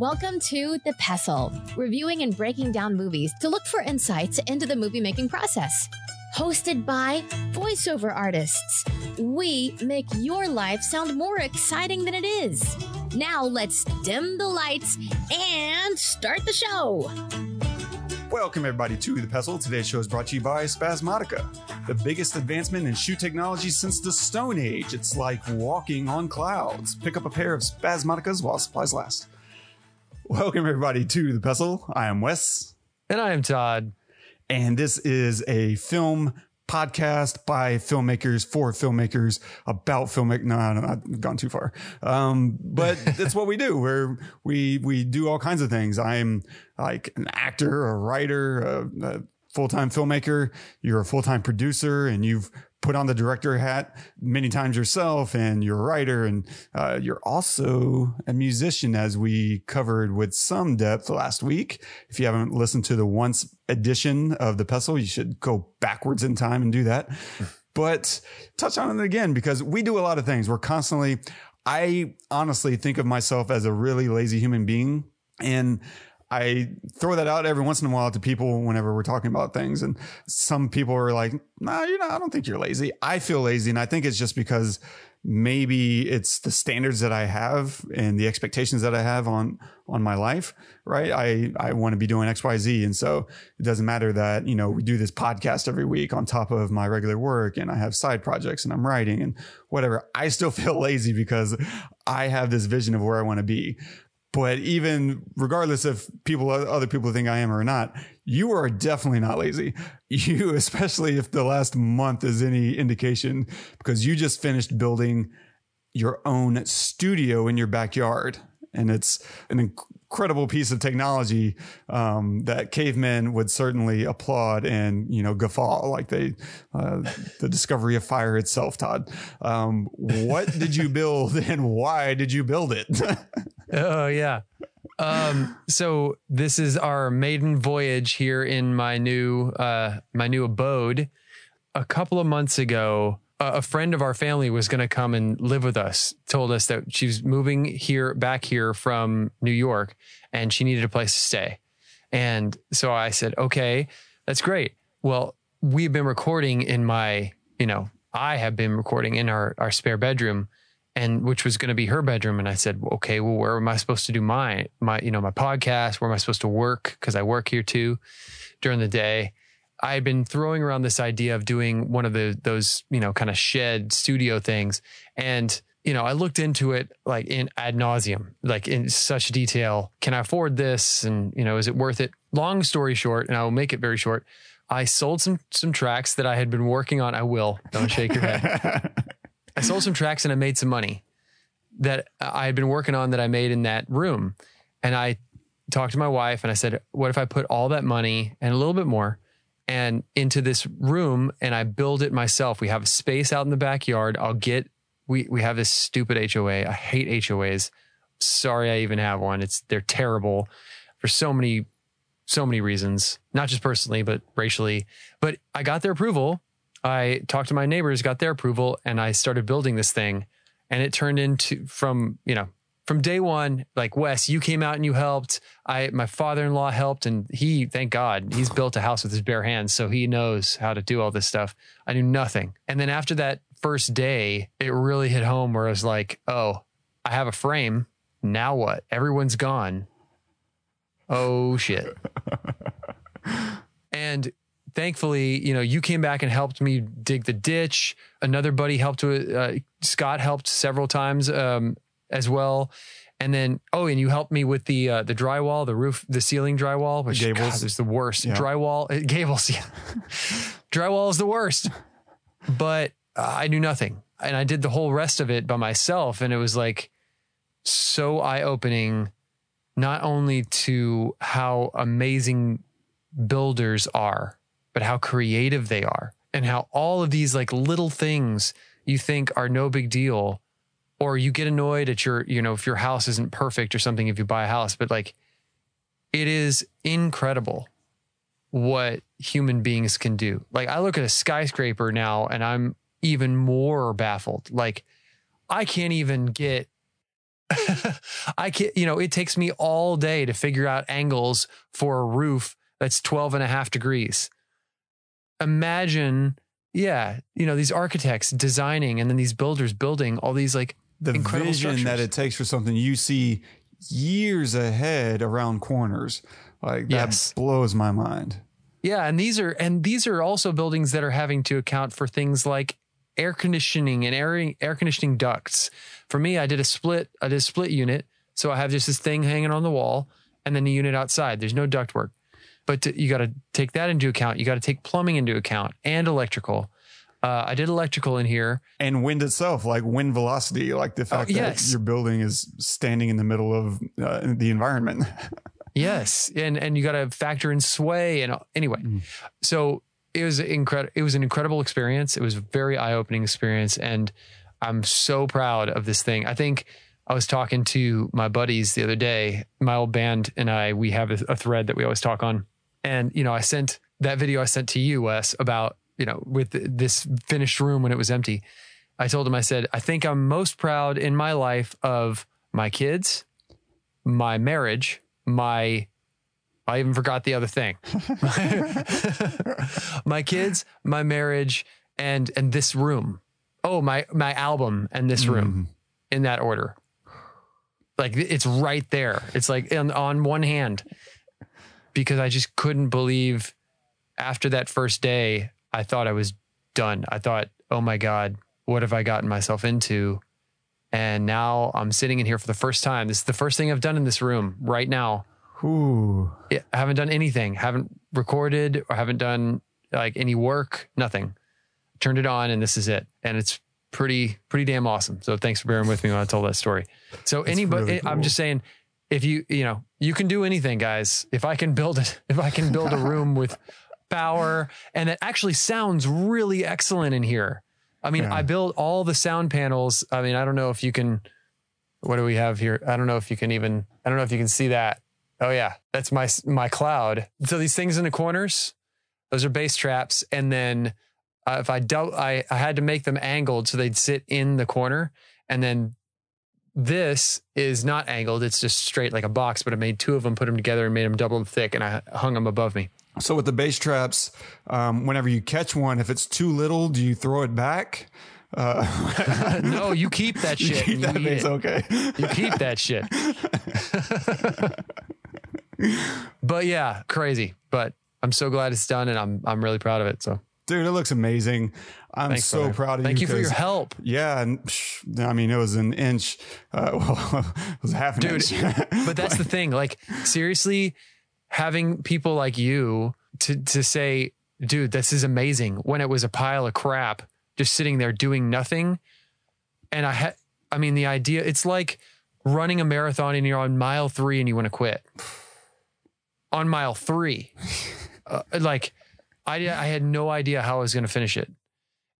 Welcome to The Pestle, reviewing and breaking down movies to look for insights into the movie making process. Hosted by voiceover artists, we make your life sound more exciting than it is. Now let's dim the lights and start the show. Welcome, everybody, to The Pestle. Today's show is brought to you by Spasmodica, the biggest advancement in shoe technology since the Stone Age. It's like walking on clouds. Pick up a pair of Spasmodicas while supplies last. Welcome, everybody, to The Pestle. I am Wes, And I am Todd. and this is a film podcast by filmmakers for filmmakers about filmmaking. No, no, I've gone too far. Um, but that's what we do. We're, we, we do all kinds of things. I'm like an actor, a writer, a, a full-time filmmaker. You're a full-time producer and you've put on the director hat many times yourself and you're a writer and uh, you're also a musician as we covered with some depth last week. If you haven't listened to the once edition of the pestle, you should go backwards in time and do that. But touch on it again because we do a lot of things. We're constantly, I honestly think of myself as a really lazy human being. And I throw that out every once in a while to people whenever we're talking about things. And some people are like, nah, you know, I don't think you're lazy. I feel lazy. And I think it's just because maybe it's the standards that I have and the expectations that I have on, on my life, right? I, I want to be doing X, Y, Z. And so it doesn't matter that, you know, we do this podcast every week on top of my regular work and I have side projects and I'm writing and whatever. I still feel lazy because I have this vision of where I want to be. But even regardless of people, other people think I am or not, you are definitely not lazy. You, especially if the last month is any indication, because you just finished building your own studio in your backyard. And it's an incredible piece of technology um, that cavemen would certainly applaud and you know guffaw like they uh, the discovery of fire itself. Todd, um, what did you build and why did you build it? Oh yeah. Um, so this is our maiden voyage here in my new uh, my new abode. A couple of months ago, a friend of our family was going to come and live with us. Told us that she was moving here back here from New York, and she needed a place to stay. And so I said, "Okay, that's great." Well, we've been recording in my, you know, I have been recording in our our spare bedroom and which was going to be her bedroom and i said okay well where am i supposed to do my my you know my podcast? Where am i supposed to work? Because i work here too during the day. I had been throwing around this idea of doing one of the those you know kind of shed studio things and you know i looked into it like in ad nauseum like in such detail. Can i afford this? And you know is it worth it? Long story short and i will make it very short i sold some some tracks that i had been working on. I will. Don't shake your head I sold some tracks and I made some money that I had been working on that I made in that room. And I talked to my wife and I said, what if I put all that money and a little bit more and into this room and I build it myself? We have a space out in the backyard. I'll get, we, we have this stupid HOA. I hate HOAs. Sorry, I even have one. It's, they're terrible for so many, so many reasons, not just personally, but racially. But I got their approval I talked to my neighbors, got their approval, and I started building this thing. And it turned into from, you know, from day one, like Wes, you came out and you helped. I my father-in-law helped and he, thank God, he's built a house with his bare hands. So he knows how to do all this stuff. I knew nothing. And then after that first day, it really hit home where I was like, oh, I have a frame. Now what? Everyone's gone. Oh shit. and thankfully, you know, you came back and helped me dig the ditch. Another buddy helped with uh, Scott helped several times um, as well. And then, oh, and you helped me with the uh, the drywall, the roof, the ceiling drywall, which Gables. God, is the worst. Yeah. Drywall, uh, gables, yeah. drywall is the worst. But uh, I knew nothing, and I did the whole rest of it by myself, and it was like so eye opening, not only to how amazing builders are, but how creative they are and how all of these like little things you think are no big deal or you get annoyed at your you know if your house isn't perfect or something if you buy a house but like it is incredible what human beings can do like i look at a skyscraper now and i'm even more baffled like i can't even get I can't you know, it takes me all day to figure out angles for a roof that's 12 and a half degrees. Imagine, yeah, you know, these architects designing and then these builders building all these like the incredible vision that it takes for something you see years ahead around corners. Like that Yes. blows my mind. Yeah, and these are and these are also buildings that are having to account for things like air conditioning and air air conditioning ducts. For me, I did a split I did a split unit, so I have just this thing hanging on the wall and then the unit outside. There's no duct work. But to- you got to take that into account. You got to take plumbing into account and electrical. Uh, I did electrical in here. And wind itself, like wind velocity, like the fact Oh, yes. that your building is standing in the middle of uh, the environment. Yes, and and you got to factor in sway and anyway. Mm. So it was incredible. It was an incredible experience. It was a very eye opening experience, and I'm so proud of this thing. I think I was talking to my buddies the other day. My old band and I, we have a, a thread that we always talk on, and you know, I sent that video I sent to you, Wes, about you know with this finished room when it was empty. I told him, I said, I think I'm most proud in my life of my kids, my marriage, my I even forgot the other thing. my kids, my marriage, and and this room. Oh, my my album and this room mm-hmm. in that order. Like it's right there. It's like on, on one hand because I just couldn't believe after that first day, I thought I was done. I thought, "Oh my god, what have I gotten myself into?" And now I'm sitting in here for the first time. This is the first thing I've done in this room right now. Ooh. I haven't done anything. Haven't recorded or haven't done like any work. Nothing. Turned it on, and this is it. And it's pretty pretty damn awesome. So thanks for bearing with me when I told that story. So anybody, really I'm just saying, if you you know you can do anything, guys. If I can build it, if I can build a room with power and it actually sounds really excellent in here. I mean, Yeah. I built all the sound panels. I mean, I don't know if you can. What do we have here? I don't know if you can even. I don't know if you can see that. Oh yeah, that's my my cloud. So these things in the corners, those are bass traps, and then uh, if I doubt, I I had to make them angled so they'd sit in the corner, and then this is not angled; it's just straight like a box. But I made two of them, put them together, and made them double thick, and I hung them above me. So with the bass traps, um, whenever you catch one, if it's too little, do you throw it back? Uh, no, you keep that shit. keep that you, it. okay. you keep that shit. but yeah, crazy. But I'm so glad it's done, and I'm I'm really proud of it. So Dude, it looks amazing. I'm thanks, so brother. proud of Thank you. Thank you for your help. Yeah, and psh, I mean, it was an inch. Uh, well, it was half an Dude, inch. but that's the thing. Like seriously, having people like you to to say, dude, this is amazing. When it was a pile of crap, just sitting there doing nothing, and I had, I mean, the idea. It's like running a marathon and you're on mile three and you want to quit. On mile three, uh, like I I had no idea how I was going to finish it.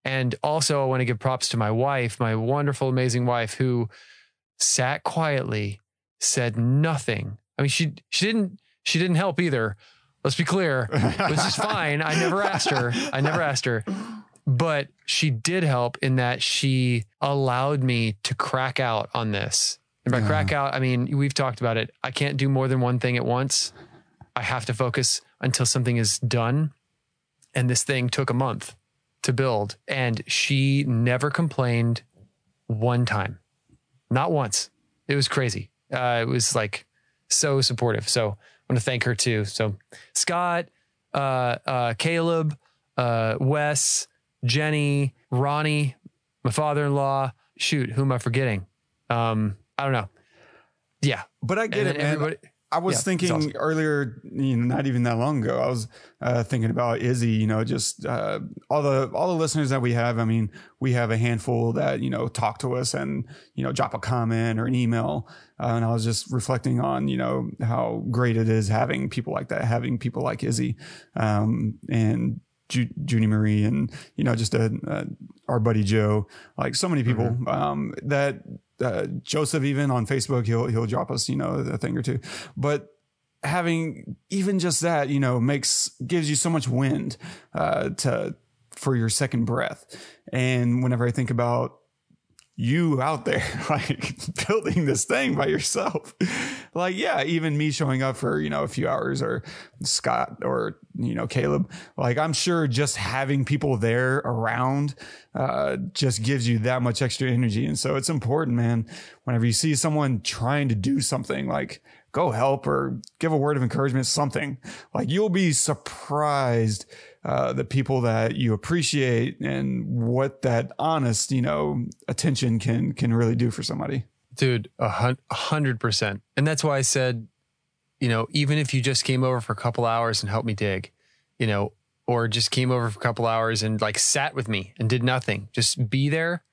And also, I want to give props to my wife, my wonderful, amazing wife, who sat quietly, said nothing. I mean, she she didn't she didn't help either. Let's be clear, which is fine. I never asked her. I never asked her, but she did help in that she allowed me to crack out on this. And by crack out, I mean we've talked about it. I can't do more than one thing at once. I have to focus until something is done. And this thing took a month to build, and she never complained one time. Not once. It was crazy. Uh, it was like so supportive. So I want to thank her too. So Scott, uh, uh, Caleb, uh, Wes, Jenny, Ronnie, my father-in-law. Shoot, who am I forgetting? Um, I don't know. Yeah, but I get it, man. I was Yeah, thinking awesome. earlier, you know, not even that long ago. I was uh, thinking about Izzy. You know, just uh, all the all the listeners that we have. I mean, we have a handful that you know talk to us and you know drop a comment or an email. Uh, and I was just reflecting on you know how great it is having people like that, having people like Izzy um, and Ju- Junie Marie, and you know just a, uh, our buddy Joe. Like so many people um, that uh, Joseph even on Facebook, he'll he'll drop us, you know, a thing or two. But having even just that, you know, makes gives you so much wind uh, to for your second breath. And whenever I think about you out there like building this thing by yourself. like, yeah, even me showing up for, you know, a few hours or Scott or, you know, Caleb, like I'm sure just having people there around, uh, just gives you that much extra energy. And so it's important, man, whenever you see someone trying to do something like, go help or give a word of encouragement, something like you'll be surprised uh, the people that you appreciate and what that honest, you know, attention can can really do for somebody. Dude, a hundred percent. And that's why I said, you know, even if you just came over for a couple hours and helped me dig, you know, or just came over for a couple hours and like sat with me and did nothing, just be there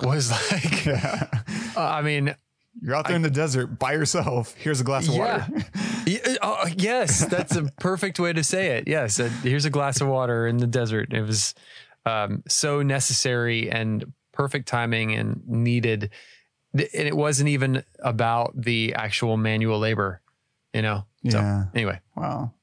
was like, yeah. uh, I mean, you're out there I, in the desert by yourself. Here's a glass of yeah. water. yeah, uh, yes, that's a perfect way to say it. Yes, uh, here's a glass of water in the desert. It was um, so necessary and perfect timing and needed. And it wasn't even about the actual manual labor, you know? So, yeah. Anyway. Wow.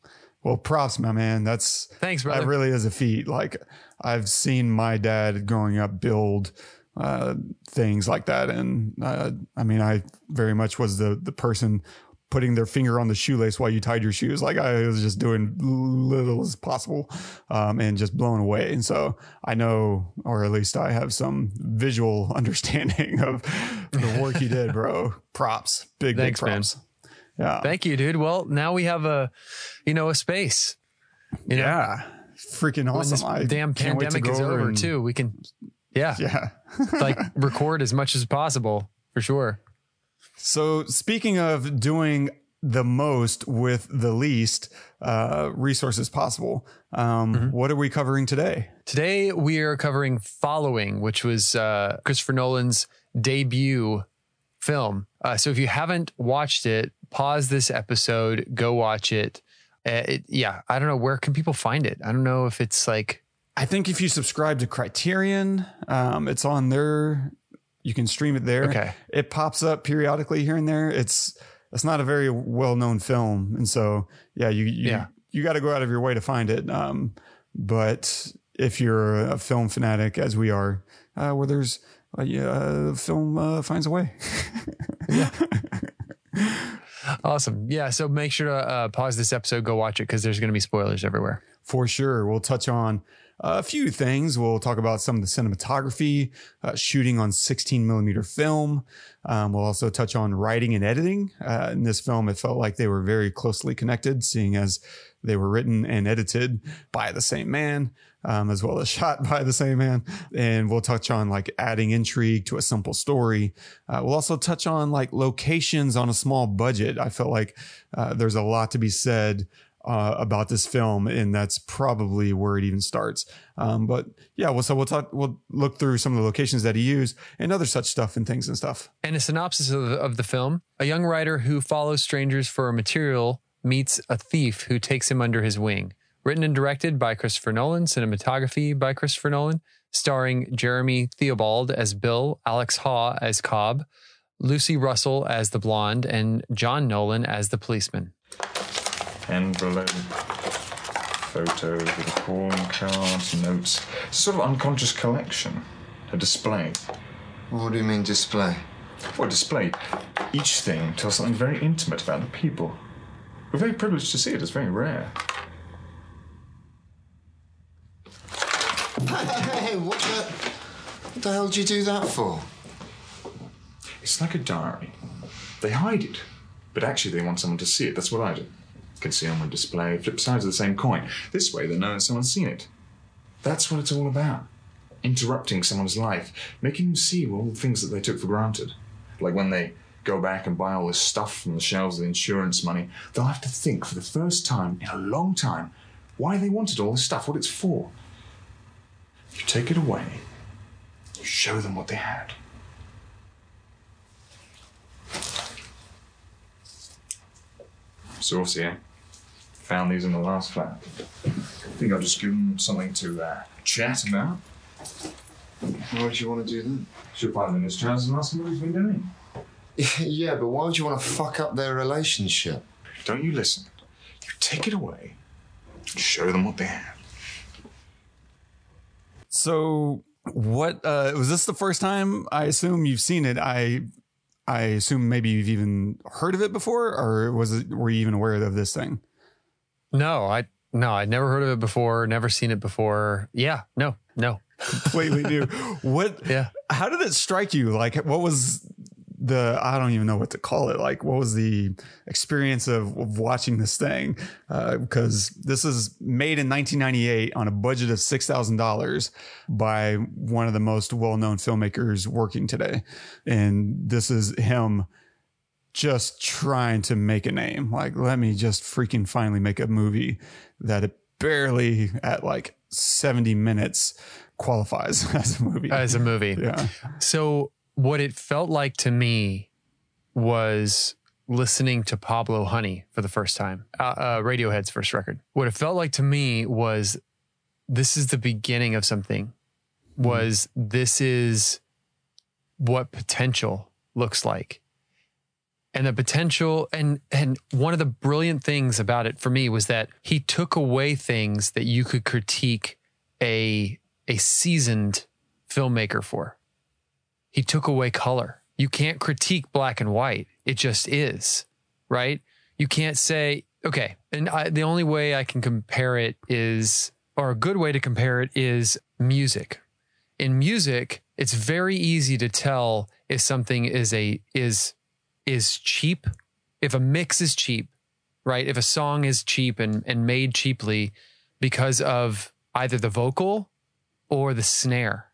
Well, props, my man. That's thanks, brother. That really is a feat. Like I've seen my dad growing up build uh, things like that. And uh, I mean, I very much was the the person putting their finger on the shoelace while you tied your shoes. Like I was just doing little as possible, um, and just blown away. And so I know, or at least I have some visual understanding of the work you did, bro. Props, big, Thanks, big props. Man. Yeah. Thank you, dude. Well, now we have a, you know, a space. You know? Yeah. Freaking awesome. When this damn pandemic is over, over too. We can yeah. Yeah. like record as much as possible for sure. So speaking of doing the most with the least uh, resources possible, um, mm-hmm. what are we covering today? Today we are covering Following, which was uh, Christopher Nolan's debut film. Uh, so if you haven't watched it, pause this episode, go watch it. Uh, it. Yeah, I don't know where can people find it. I don't know if it's like I think if you subscribe to Criterion, um, it's on there. You can stream it there. Okay. It pops up periodically here and there. It's it's not a very well known film, and so yeah, you you, yeah. you got to go out of your way to find it. Um, but if you're a film fanatic, as we are, uh, where there's uh, yeah, film uh, finds a way. yeah. awesome. Yeah. So make sure to uh, pause this episode, go watch it because there's going to be spoilers everywhere. For sure. We'll touch on a few things. We'll talk about some of the cinematography, uh, shooting on 16 millimeter film. Um, we'll also touch on writing and editing. Uh, in this film, it felt like they were very closely connected, seeing as they were written and edited by the same man, um, as well as shot by the same man. And we'll touch on like adding intrigue to a simple story. Uh, we'll also touch on like locations on a small budget. I felt like uh, there's a lot to be said uh, about this film, and that's probably where it even starts. Um, but yeah, well, so we'll talk, we'll look through some of the locations that he used and other such stuff and things and stuff. And a synopsis of, of the film: A young writer who follows strangers for material meets a thief who takes him under his wing. Written and directed by Christopher Nolan, cinematography by Christopher Nolan, starring Jeremy Theobald as Bill, Alex Haw as Cobb, Lucy Russell as the blonde, and John Nolan as the policeman envelope, photos with form, cards, notes. Sort of unconscious collection, a display. What do you mean display? Well, display. Each thing tells something very intimate about the people. We're very privileged to see it. It's very rare. Hey, what the, what the hell did you do that for? It's like a diary. They hide it, but actually they want someone to see it. That's what I do conceal and display, flip sides of the same coin. This way they know that someone's seen it. That's what it's all about. Interrupting someone's life, making them see all the things that they took for granted. Like when they go back and buy all this stuff from the shelves of the insurance money, they'll have to think for the first time in a long time why they wanted all this stuff, what it's for. You take it away, you show them what they had. Saucy? Found these in the last flat. I think I'll just give them something to uh, chat about. Why would you want to do that? Should find them in his trousers and ask him what he's been doing. yeah, but why would you want to fuck up their relationship? Don't you listen. You take it away and show them what they have. So What uh, was this the first time? I assume you've seen it. I I assume maybe you've even heard of it before, or was it? Were you even aware of this thing? No, I no, I'd never heard of it before, never seen it before. Yeah, no, no. Completely new. What? Yeah. How did it strike you? Like, what was the? I don't even know what to call it. Like, what was the experience of, of watching this thing? Uh, because this is made in 1998 on a budget of six thousand dollars by one of the most well-known filmmakers working today, and this is him just trying to make a name. Like, let me just freaking finally make a movie that it barely at like 70 minutes qualifies as a movie. As a movie. yeah. So what it felt like to me was listening to Pablo Honey for the first time, uh, uh, Radiohead's first record. What it felt like to me was this is the beginning of something. Was this is what potential looks like. And the potential and and one of the brilliant things about it for me was that he took away things that you could critique a a seasoned filmmaker for he took away color. You can't critique black and white. It just is, right? You can't say, okay, and I, the only way I can compare it is, or a good way to compare it is music. In music, it's very easy to tell if something is a is is cheap, if a mix is cheap, right? If a song is cheap and and made cheaply because of either the vocal or the snare.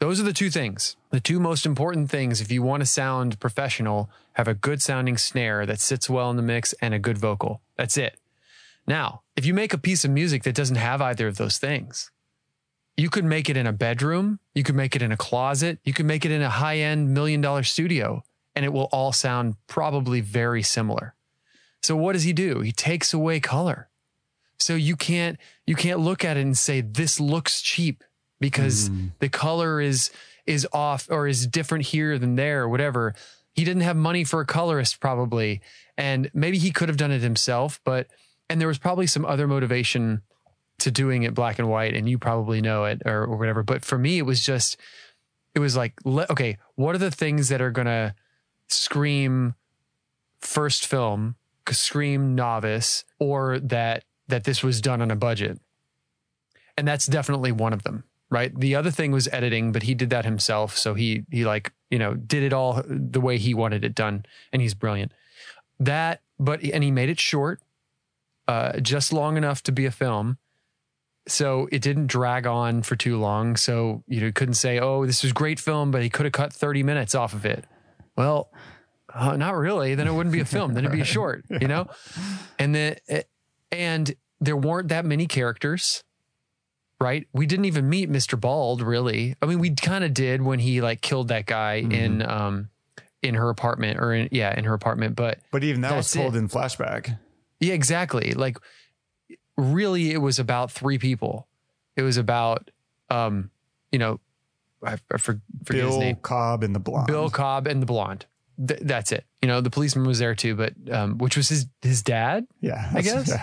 Those are the two things. The two most important things if you want to sound professional, have a good sounding snare that sits well in the mix and a good vocal. That's it. Now, if you make a piece of music that doesn't have either of those things, you could make it in a bedroom, you could make it in a closet, you could make it in a high end million dollar studio, and it will all sound probably very similar. So what does he do? He takes away color. So you can't you can't look at it and say this looks cheap because hmm. the color is is off or is different here than there or whatever. He didn't have money for a colorist probably and maybe he could have done it himself but and there was probably some other motivation to doing it black and white and you probably know it or, or whatever but for me it was just it was like okay what are the things that are going to scream first film scream novice or that that this was done on a budget. And that's definitely one of them right? The other thing was editing but he did that himself. So he he like you know did it all the way he wanted it done and he's brilliant. That but and he made it short uh just long enough to be a film. So it didn't drag on for too long. So you know couldn't say oh this was great film but he could have cut 30 minutes off of it well uh, not really then it wouldn't be a film then it'd be a short you know and then and there weren't that many characters right we didn't even meet mr bald really i mean we kind of did when he like killed that guy in um in her apartment or in yeah in her apartment but But even that was told it. in flashback. yeah, exactly. Like really it was about three people. It was about um, you know, I, I for, forget his Bill name. Cobb and the blonde. Bill Cobb and the blonde. Th- that's it. You know, the policeman was there too, but um, which was his his dad. Yeah. I guess.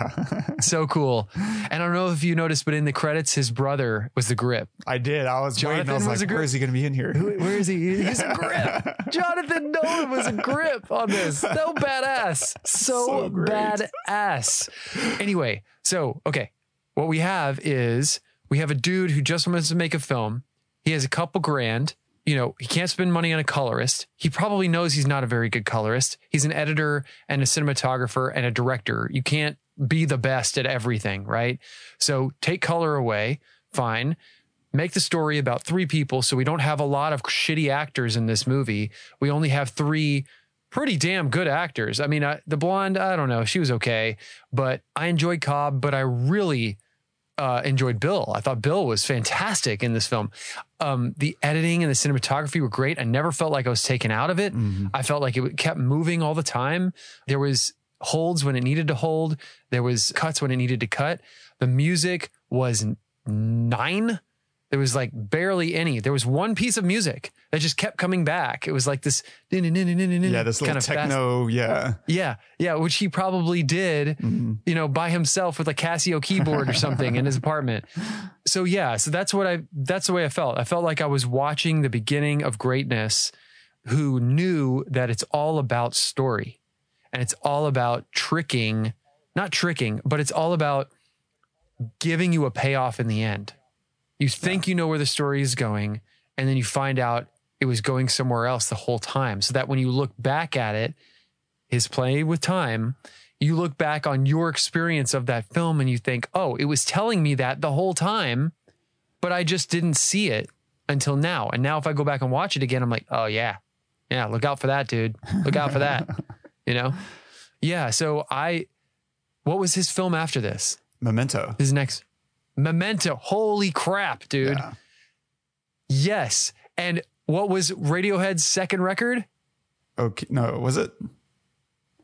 Yeah. So cool. And I don't know if you noticed, but in the credits, his brother was the grip. I did. I was waiting. I Jonathan was, was like, where is he going to be in here? Where is he? He's a grip. Jonathan Nolan was a grip on this. So badass. So, So badass. Anyway, so okay. What we have is we have a dude who just wants to make a film. He has a couple grand. You know, he can't spend money on a colorist. He probably knows he's not a very good colorist. He's an editor and a cinematographer and a director. You can't be the best at everything, right? So take color away. Fine make the story about three people so we don't have a lot of shitty actors in this movie. We only have three pretty damn good actors. I mean, I, the blonde, I don't know, she was okay, but I enjoyed Cobb, but I really uh, enjoyed Bill. I thought Bill was fantastic in this film. Um, the editing and the cinematography were great. I never felt like I was taken out of it. I felt like it kept moving all the time. There was holds when it needed to hold. There was cuts when it needed to cut. The music was nine There was like barely any. There was one piece of music that just kept coming back. It was like this, yeah, this little kind of fast- techno. yeah. yeah, yeah, which he probably did, mm-hmm. you know, by himself with a Casio keyboard or something in his apartment. So yeah, so that's what I that's the way I felt. I felt like I was watching the beginning of greatness who knew that it's all about story and it's all about tricking, not tricking, but it's all about giving you a payoff in the end. You think you know where the story is going and then you find out it was going somewhere else the whole time so that when you look back at it his play with time, you look back on your experience of that film and you think, oh, it was telling me that the whole time, but I just didn't see it until now. And now if I go back and watch it again, I'm like, oh, yeah. Yeah, look out for that, dude. Look out for that. You know? Yeah. So I, what was his film after this? Memento. His next Memento. Holy crap, dude. Yeah. Yes. And what was Radiohead's second record? Okay. No, was it?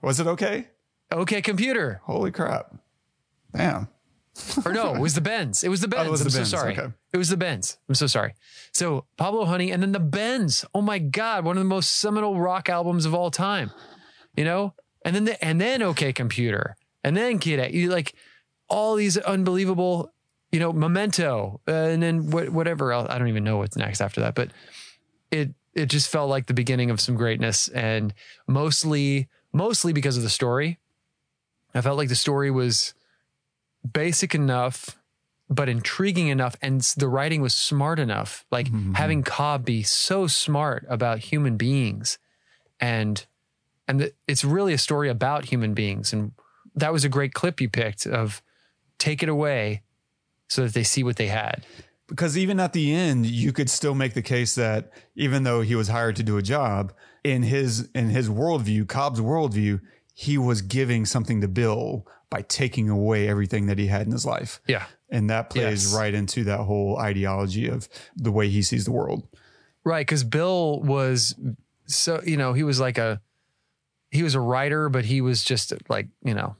Was it okay? Okay, computer. Holy crap. Damn. Or no, it was the Bends. It was the oh, Bends. Oh, was I'm the so Bends, sorry. okay. It was the Bends. I'm so sorry. So Pablo Honey and then the Bends. Oh my God, one of the most seminal rock albums of all time. You know? And then the, and then OK Computer. And then Kid A. You like all these unbelievable, you know, Memento. Uh, and then what, whatever else. I don't even know what's next after that. But it it just felt like the beginning of some greatness and mostly mostly because of the story. I felt like the story was basic enough but intriguing enough and the writing was smart enough like having cobb be so smart about human beings and and the, it's really a story about human beings and that was a great clip you picked of take it away so that they see what they had because even at the end you could still make the case that even though he was hired to do a job in his in his worldview cobb's worldview he was giving something to bill by taking away everything that he had in his life yeah and that plays Yes. right into that whole ideology of the way he sees the world Right, because Bill was so you know he was like a he was a writer, but he was just like you know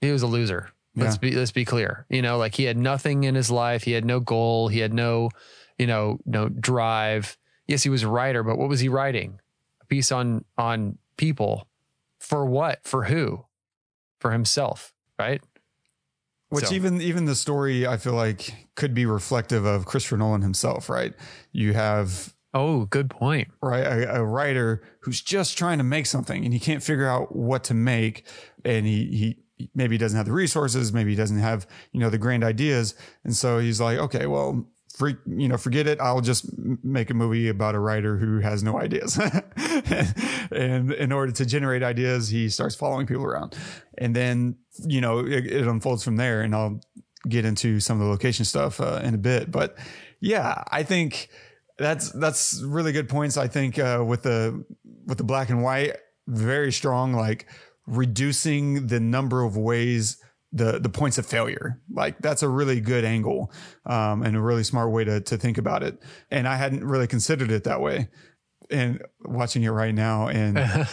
he was a loser. Let's be let's be clear. You know, like he had nothing in his life. He had no goal. He had no you know no drive. Yes, he was a writer, but what was he writing? A piece on on people for what? For who? For himself, right? Which So- even even the story I feel like could be reflective of Christopher Nolan himself, right? You have Oh, good point. right a, a writer who's just trying to make something and he can't figure out what to make and he he maybe he doesn't have the resources, maybe he doesn't have, you know, the grand ideas. And so he's like, okay, well, freak, you know, forget it. I'll just make a movie about a writer who has no ideas. and in order to generate ideas, he starts following people around. And then, you know, it, it unfolds from there. And I'll get into some of the location stuff uh, in a bit. But yeah, I think that's that's really good points. I think uh, with the with the black and white, very strong, like reducing the number of ways the the points of failure. Like that's a really good angle um, and a really smart way to to think about it. And I hadn't really considered it that way. And watching it right now, and uh,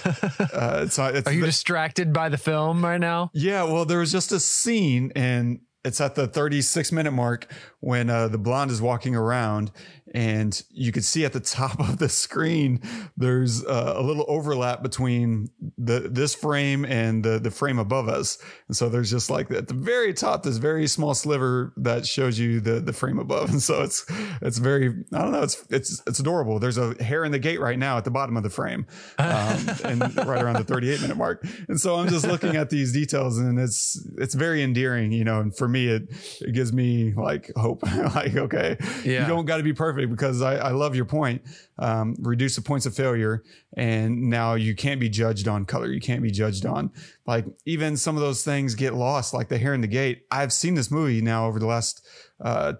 it's, it's Are you distracted by the film right now? yeah, well, there was just a scene, and it's at the 36 minute mark when uh, the blonde is walking around, and you could see at the top of the screen there's uh, a little overlap between the this frame and the the frame above us, and so there's just like at the very top this very small sliver that shows you the the frame above, and so it's it's very I don't know it's it's it's adorable. There's a hair in the gate right now at the bottom of the frame, um, and right around the 38 minute mark, and so I'm just looking at these details, and it's it's very endearing, you know. And for me, it it gives me like hope, like okay, Yeah. you don't got to be perfect because I, I love your point. Um, reduce the points of failure, and now you can't be judged on color. You can't be judged on like even some of those things get lost, like the hair in the gate. I've seen this movie now over the last uh,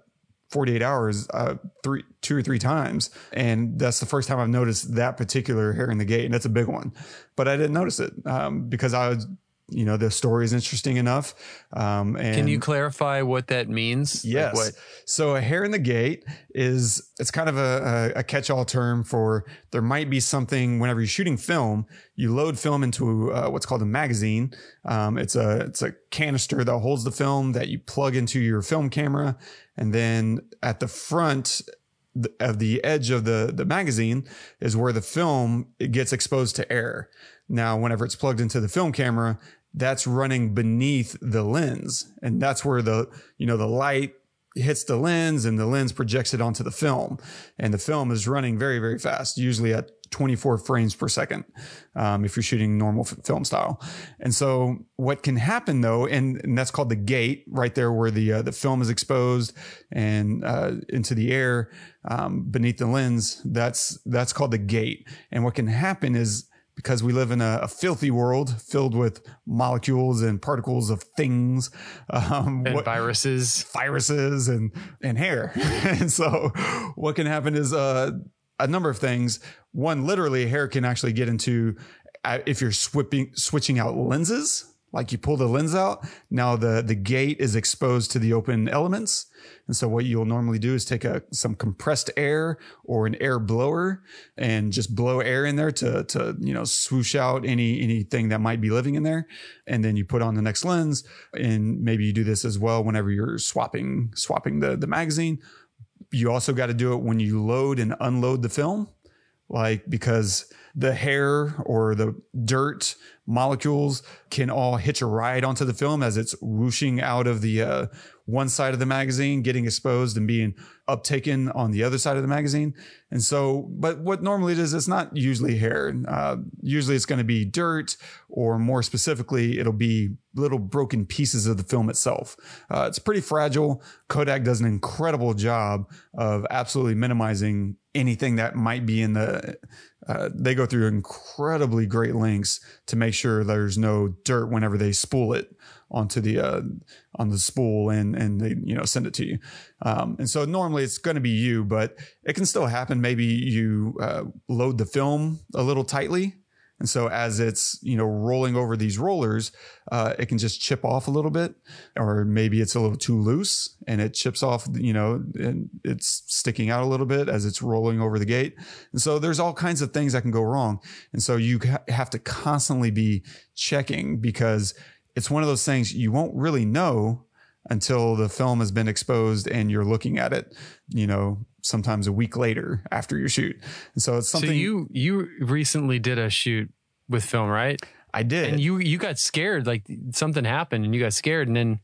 48 hours, uh, three, two or three times. And that's the first time I've noticed that particular hair in the gate. And that's a big one, but I didn't notice it, um, because I was, you know the story is interesting enough. Um, and Can you clarify what that means? Like Yes. what? So a hair in the gate is it's kind of a, a, a catch-all term for there might be something whenever you're shooting film, you load film into uh, what's called a magazine. Um, it's a it's a canister that holds the film that you plug into your film camera, and then at the front of the edge of the the magazine is where the film it gets exposed to air. Now, whenever it's plugged into the film camera, that's running beneath the lens, and that's where the you know the light hits the lens and the lens projects it onto the film. And the film is running very very fast usually at 24 frames per second um, if you're shooting normal f- film style. And so what can happen though and, and that's called the gate right there where the uh, the film is exposed and uh, into the air um, beneath the lens that's that's called the gate. And what can happen is because we live in a, a filthy world filled with molecules and particles of things um, And what- viruses. viruses and and hair. and so what can happen is uh, a number of things. One, literally, hair can actually get into uh, if you're swipping switching out lenses. Like you pull the lens out, now the the gate is exposed to the open elements, and so what you'll normally do is take a some compressed air or an air blower and just blow air in there to to you know swoosh out any anything that might be living in there, and then you put on the next lens, and maybe you do this as well whenever you're swapping swapping the the magazine. You also got to do it when you load and unload the film, like because the hair or the dirt molecules can all hitch a ride onto the film as it's whooshing out of the uh, one side of the magazine, getting exposed and being uptaken on the other side of the magazine. And so, but what normally it is, it's not usually hair. Uh, usually it's going to be dirt, or more specifically, it'll be little broken pieces of the film itself. Uh, it's pretty fragile. Kodak does an incredible job of absolutely minimizing anything that might be in the uh, they go through incredibly great lengths to make sure there's no dirt whenever they spool it onto the uh, on the spool and and they you know send it to you. Um, and so normally it's going to be you, but it can still happen. Maybe you uh, load the film a little tightly. And so as it's, you know, rolling over these rollers, uh, it can just chip off a little bit, or maybe it's a little too loose and it chips off, you know, and it's sticking out a little bit as it's rolling over the gate. And so there's all kinds of things that can go wrong. And so you have to constantly be checking because it's one of those things you won't really know until the film has been exposed and you're looking at it, you know, sometimes a week later after your shoot. And so it's something so you you recently did a shoot with film, right? I did. And you you got scared, like something happened, and you got scared, and then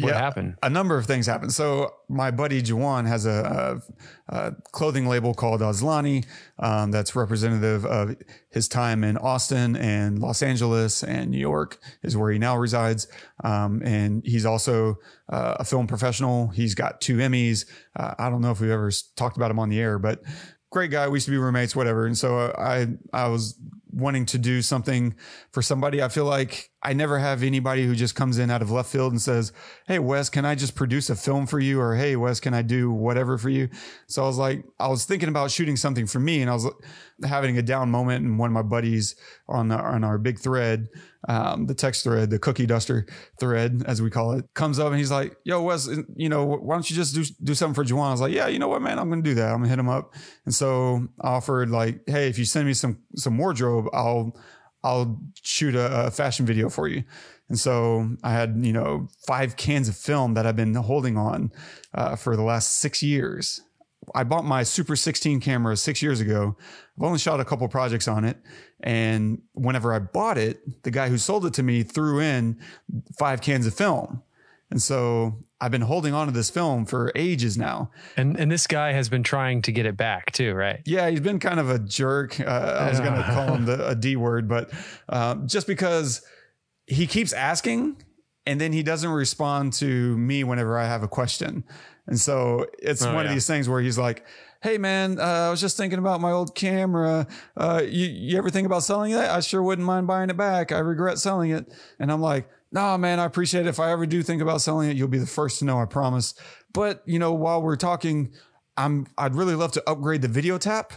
what Yeah. happened? a number of things happened. So my buddy Juwan has a, a, a clothing label called Auslany um, that's representative of his time in Austin and Los Angeles and New York is where he now resides. Um, and he's also uh, a film professional. He's got two Emmys. Uh, I don't know if we've ever talked about him on the air, but great guy. We used to be roommates, whatever. And so uh, I I was wanting to do something for somebody. I feel like I never have anybody who just comes in out of left field and says, Hey, Wes, can I just produce a film for you? Or Hey, Wes, can I do whatever for you? So I was like, I was thinking about shooting something for me and I was having a down moment. And one of my buddies on the, on our big thread, um, the text thread, the cookie duster thread, as we call it, comes up and he's like, Yo, Wes, you know, why don't you just do, do something for Juwan? I was like, Yeah, you know what, man, I'm to do that. I'm gonna hit him up. And so I offered like, Hey, if you send me some, some wardrobe, I'll, I'll shoot a, a fashion video for you. And so I had, you know, five cans of film that I've been holding on uh, for the last six years. I bought my Super 16 camera six years ago. I've only shot a couple projects on it. And whenever I bought it, the guy who sold it to me threw in five cans of film. And so I've been holding on to this film for ages now. And and this guy has been trying to get it back too, right? Yeah, he's been kind of a jerk. Uh, I was going to call him the, a D word, but um, just because he keeps asking and then he doesn't respond to me whenever I have a question. And so it's Oh, one of these things where he's like, Hey man, uh, I was just thinking about my old camera. Uh, you, you ever think about selling that? I sure wouldn't mind buying it back. I regret selling it. And I'm like, no, man, I appreciate it. If I ever do think about selling it, you'll be the first to know, I promise. But you know, while we're talking, I'm, I'd really love to upgrade the video tap.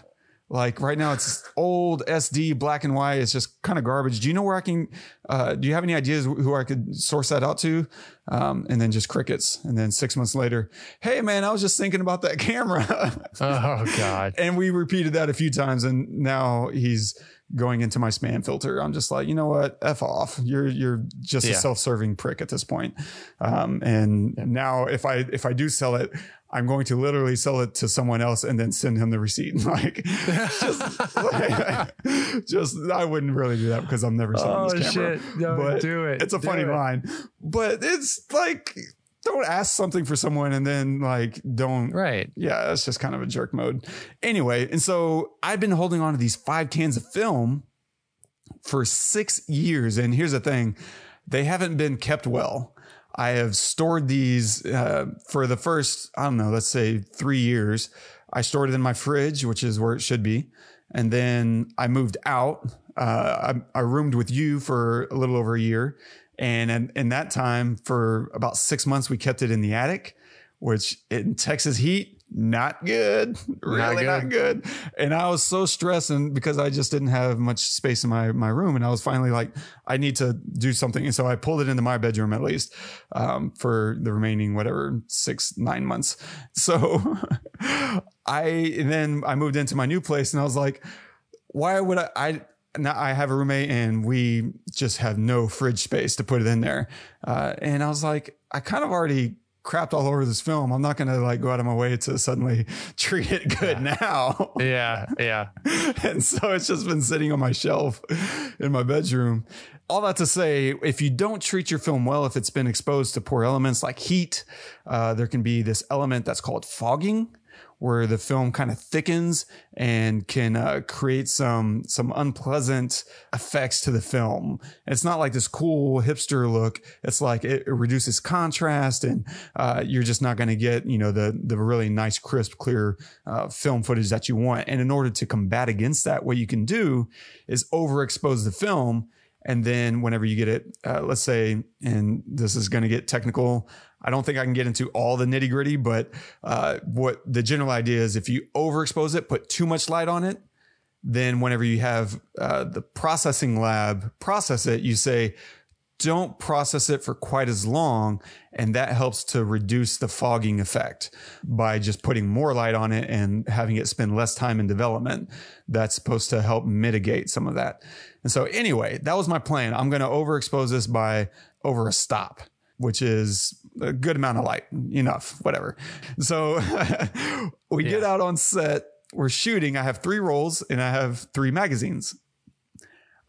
Like right now, it's old SD black and white. It's just kind of garbage. Do you know where I can? Uh, do you have any ideas who I could source that out to? Um, and then just crickets. And then six months later, hey man, I was just thinking about that camera. Oh God. and we repeated that a few times, and now he's going into my spam filter. I'm just like, you know what? F off. You're you're just a self-serving prick at this point. Um, and now if I if I do sell it, I'm going to literally sell it to someone else and then send him the receipt. Like just, like, just I wouldn't really do that because I'm never selling Oh this camera. shit. No, But do it. It's a Do funny it. line. But it's like don't ask something for someone and then like don't Right. yeah, that's just kind of a jerk mode. Anyway, and so I've been holding on to these five cans of film for six years. And here's the thing they haven't been kept well. I have stored these uh, for the first, I don't know, let's say three years. I stored it in my fridge, which is where it should be. And then I moved out. Uh, I, I roomed with you for a little over a year. And in, in that time, for about six months, we kept it in the attic, which in Texas heat, not good. Really not good. And I was so stressing because I just didn't have much space in my, my room. And I was finally like, I need to do something. And so I pulled it into my bedroom at least um, for the remaining, whatever, six, nine months. So I, and then I moved into my new place and I was like, why would I, I, now I have a roommate and we just have no fridge space to put it in there. Uh, and I was like, I kind of already crapped all over this film. I'm not going to like go out of my way to suddenly treat it good now. Yeah. Yeah. and so it's just been sitting on my shelf in my bedroom. All that to say, if you don't treat your film well, if it's been exposed to poor elements like heat, uh, there can be this element that's called fogging, where the film kind of thickens and can uh, create some some unpleasant effects to the film. It's not like this cool hipster look. It's like it, it reduces contrast, and uh, you're just not going to get you know the the really nice, crisp, clear uh, film footage that you want. And in order to combat against that, what you can do is overexpose the film. And then whenever you get it, uh, let's say, and this is going to get technical. I don't think I can get into all the nitty gritty, but uh, what the general idea is if you overexpose it, put too much light on it, then whenever you have uh, the processing lab process it, you say, don't process it for quite as long. And that helps to reduce the fogging effect by just putting more light on it and having it spend less time in development. That's supposed to help mitigate some of that. And so anyway, that was my plan. I'm going to overexpose this by over a stop, which is a good amount of light, enough, whatever. So we get out on set. We're shooting. I have three rolls and I have three magazines.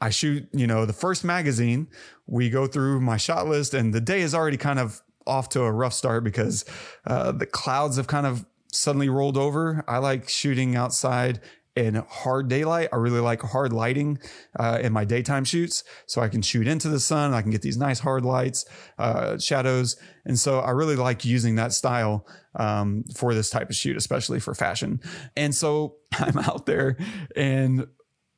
I shoot, you know, the first magazine. We go through my shot list, and the day is already kind of off to a rough start because uh, the clouds have kind of suddenly rolled over. I like shooting outside in hard daylight. I really like hard lighting uh, in my daytime shoots, so I can shoot into the sun. I can get these nice hard lights, uh, shadows, and so I really like using that style um, for this type of shoot, especially for fashion. And so I'm out there and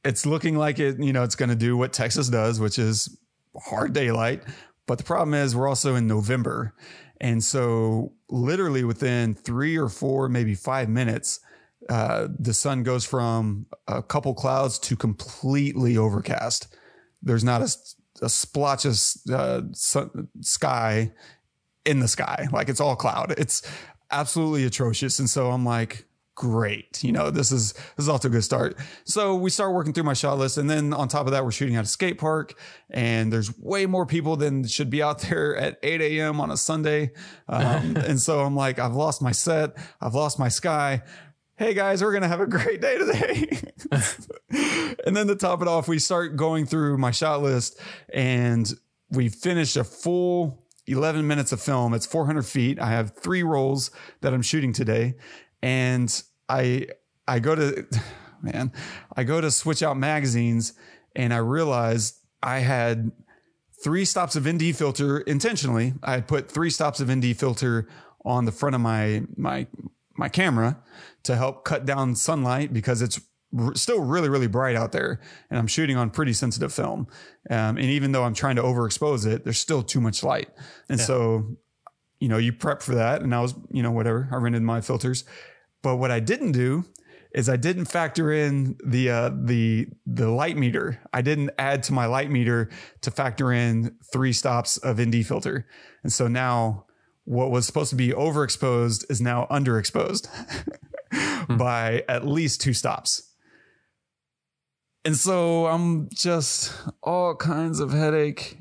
it's looking like it, you know, it's going to do what Texas does, which is hard daylight. But the problem is we're also in November. And so literally within three or four, maybe five minutes, uh, the sun goes from a couple clouds to completely overcast. There's not a, a splotch of uh, sun, sky in the sky. Like it's all cloud. It's absolutely atrocious. And so I'm like, great. You know, this is this is off to a good start. So we start working through my shot list, and then on top of that, we're shooting at a skate park, and there's way more people than should be out there at 8 a.m. on a Sunday. Um, and so I'm like, I've lost my set, I've lost my sky. Hey guys, we're gonna have a great day today. and then to top it off, we start going through my shot list, and we finished a full 11 minutes of film. It's 400 feet. I have three rolls that I'm shooting today and I I go to man, I go to switch out magazines and I realized I had three stops of ND filter intentionally. I had put three stops of ND filter on the front of my my my camera to help cut down sunlight because it's r- still really really bright out there and I'm shooting on pretty sensitive film. Um, and even though I'm trying to overexpose it, there's still too much light. And so you know, you prep for that. And I was, you know, whatever, I rented my filters. But what I didn't do is I didn't factor in the uh, the the light meter. I didn't add to my light meter to factor in three stops of ND filter, and so now what was supposed to be overexposed is now underexposed by at least two stops. And so I'm just all kinds of headache.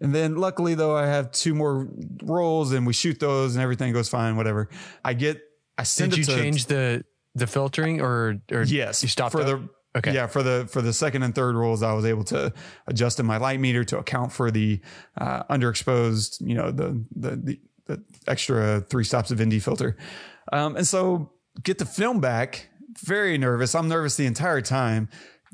And then luckily though, I have two more rolls and we shoot those and everything goes fine, whatever. I get, I send Did you to, change the the filtering or or Yes. you stopped for out? the Okay. Yeah, for the for the second and third rolls, I was able to adjust in my light meter to account for the uh, underexposed, you know, the, the the the extra three stops of ND filter, um, and so get the film back. Very nervous. I'm nervous the entire time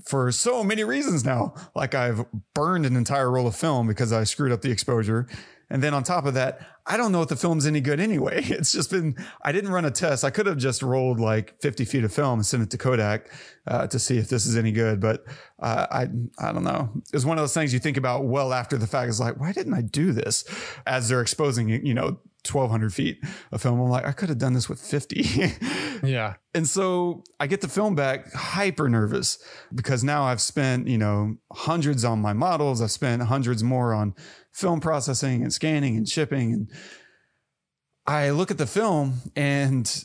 for so many reasons now. Like I've burned an entire roll of film because I screwed up the exposure. And then on top of that, I don't know if the film's any good anyway. It's just been, I didn't run a test. I could have just rolled like 50 feet of film and sent it to Kodak uh, to see if this is any good. But uh, I, I don't know. It's one of those things you think about well after the fact. It's like, why didn't I do this as they're exposing, you know, 1200 feet of film? I'm like, I could have done this with 50. yeah. And so I get the film back hyper nervous because now I've spent, you know, hundreds on my models. I've spent hundreds more on film processing and scanning and shipping. And I look at the film and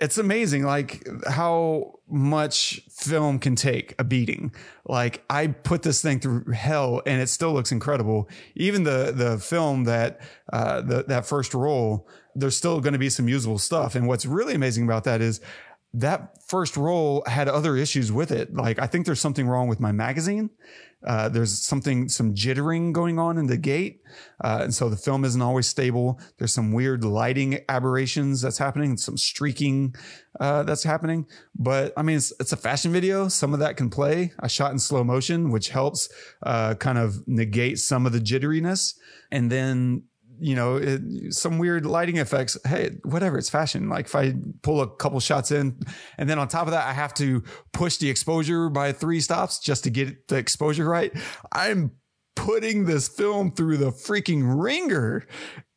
it's amazing like how much film can take a beating. Like i put this thing through hell and it still looks incredible. Even the the film that uh the, that first roll there's still going to be some usable stuff. And what's really amazing about that is that first roll had other issues with it. Like i think there's something wrong with my magazine uh, there's something, some jittering going on in the gate. Uh, and so the film isn't always stable. There's some weird lighting aberrations that's happening, some streaking uh, that's happening. But I mean, it's, it's a fashion video. Some of that can play. I shot in slow motion, which helps uh, kind of negate some of the jitteriness. And then you know, it, some weird lighting effects. Hey, whatever, it's fashion. Like if I pull a couple shots in and then on top of that, I have to push the exposure by three stops just to get the exposure right. I'm putting this film through the freaking ringer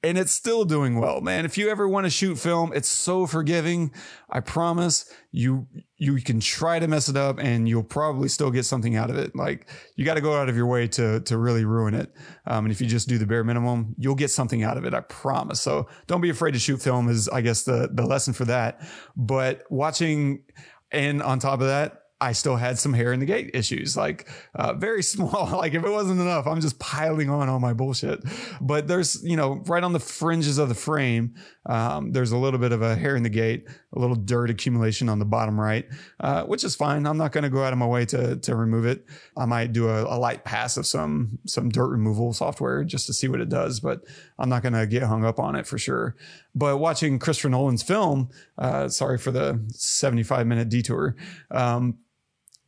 and it's still doing well, man. If you ever want to shoot film, it's so forgiving. I promise you, you can try to mess it up and you'll probably still get something out of it. Like you got to go out of your way to, to really ruin it. Um, and if you just do the bare minimum, you'll get something out of it. I promise. So don't be afraid to shoot film is, I guess, the, the lesson for that. But watching and on top of that, I still had some hair in the gate issues, like uh, very small. Like if it wasn't enough, I'm just piling on all my bullshit. But there's, you know, right on the fringes of the frame, um, there's a little bit of a hair in the gate, a little dirt accumulation on the bottom right, uh, which is fine. I'm not going to go out of my way to to remove it. I might do a, a light pass of some some dirt removal software just to see what it does, but I'm not going to get hung up on it for sure. But watching Christopher Nolan's film, uh, sorry for the 75 minute detour. Um,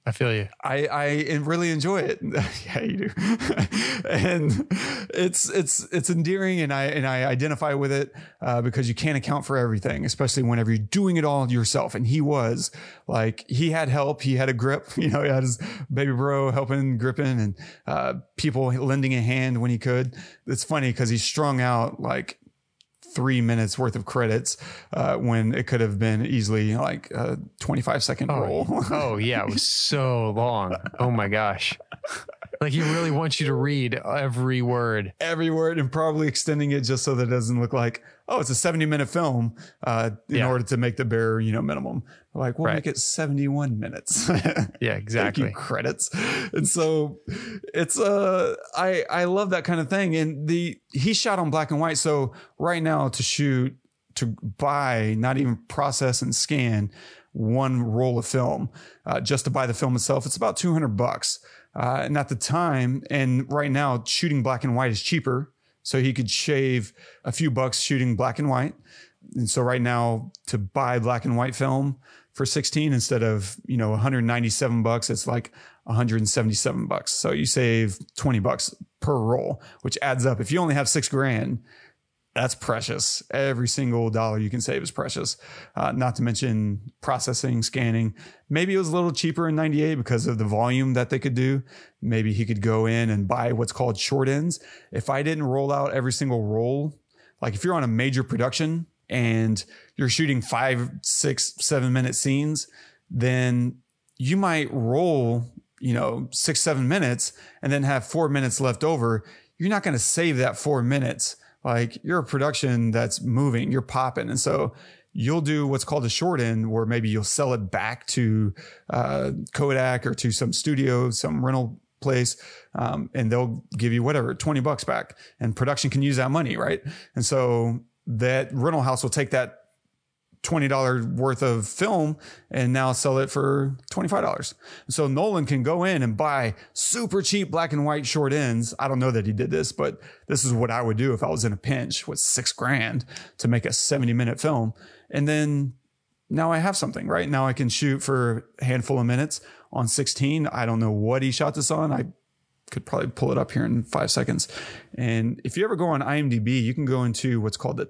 I feel you. I, I really enjoy it. yeah, you do. and it's, it's, it's endearing and I, and I identify with it, uh, because you can't account for everything, especially whenever you're doing it all yourself. And he was like, he had help. He had a grip, you know, he had his baby bro helping, gripping and, uh, people lending a hand when he could. It's funny because he's strung out like three minutes worth of credits uh, when it could have been easily like a 25 second roll. oh yeah, it was so long. Oh my gosh. Like he really wants you to read every word. Every word and probably extending it just so that it doesn't look like, oh, it's a 70 minute film uh, in Yeah. order to make the bare, you know, minimum. Like, we'll Right. make it 71 minutes. Yeah, exactly. credits. And so it's uh I I love that kind of thing. And the he shot on black and white. So right now to shoot to buy, not even process and scan one roll of film, uh, just to buy the film itself, it's about 200 bucks. Uh, and at the time, and right now, shooting black and white is cheaper. So he could shave a few bucks shooting black and white. And so right now to buy black and white film for 16 instead of, you know, 197 bucks, it's like 177 bucks. So you save 20 bucks per roll, which adds up. If you only have six grand, that's precious. Every single dollar you can save is precious. Uh, not to mention processing, scanning. Maybe it was a little cheaper in 98 because of the volume that they could do. Maybe he could go in and buy what's called short ends. If I didn't roll out every single roll, like if you're on a major production and you're shooting five, six, seven minute scenes, then you might roll, you know, six, seven minutes and then have four minutes left over. You're not going to save that four minutes. Like you're a production that's moving, you're popping. And so you'll do what's called a short end where maybe you'll sell it back to uh, Kodak or to some studio, some rental place, um, and they'll give you whatever, 20 bucks back. And production can use that money, right? And so that rental house will take that $20 worth of film and now sell it for $25. So Nolan can go in and buy super cheap black and white short ends. I don't know that he did this, but this is what I would do if I was in a pinch with six grand to make a 70 minute film. And then now I have something, right? Now I can shoot for a handful of minutes on 16. I don't know what he shot this on. I could probably pull it up here in five seconds. And if you ever go on IMDb, you can go into what's called the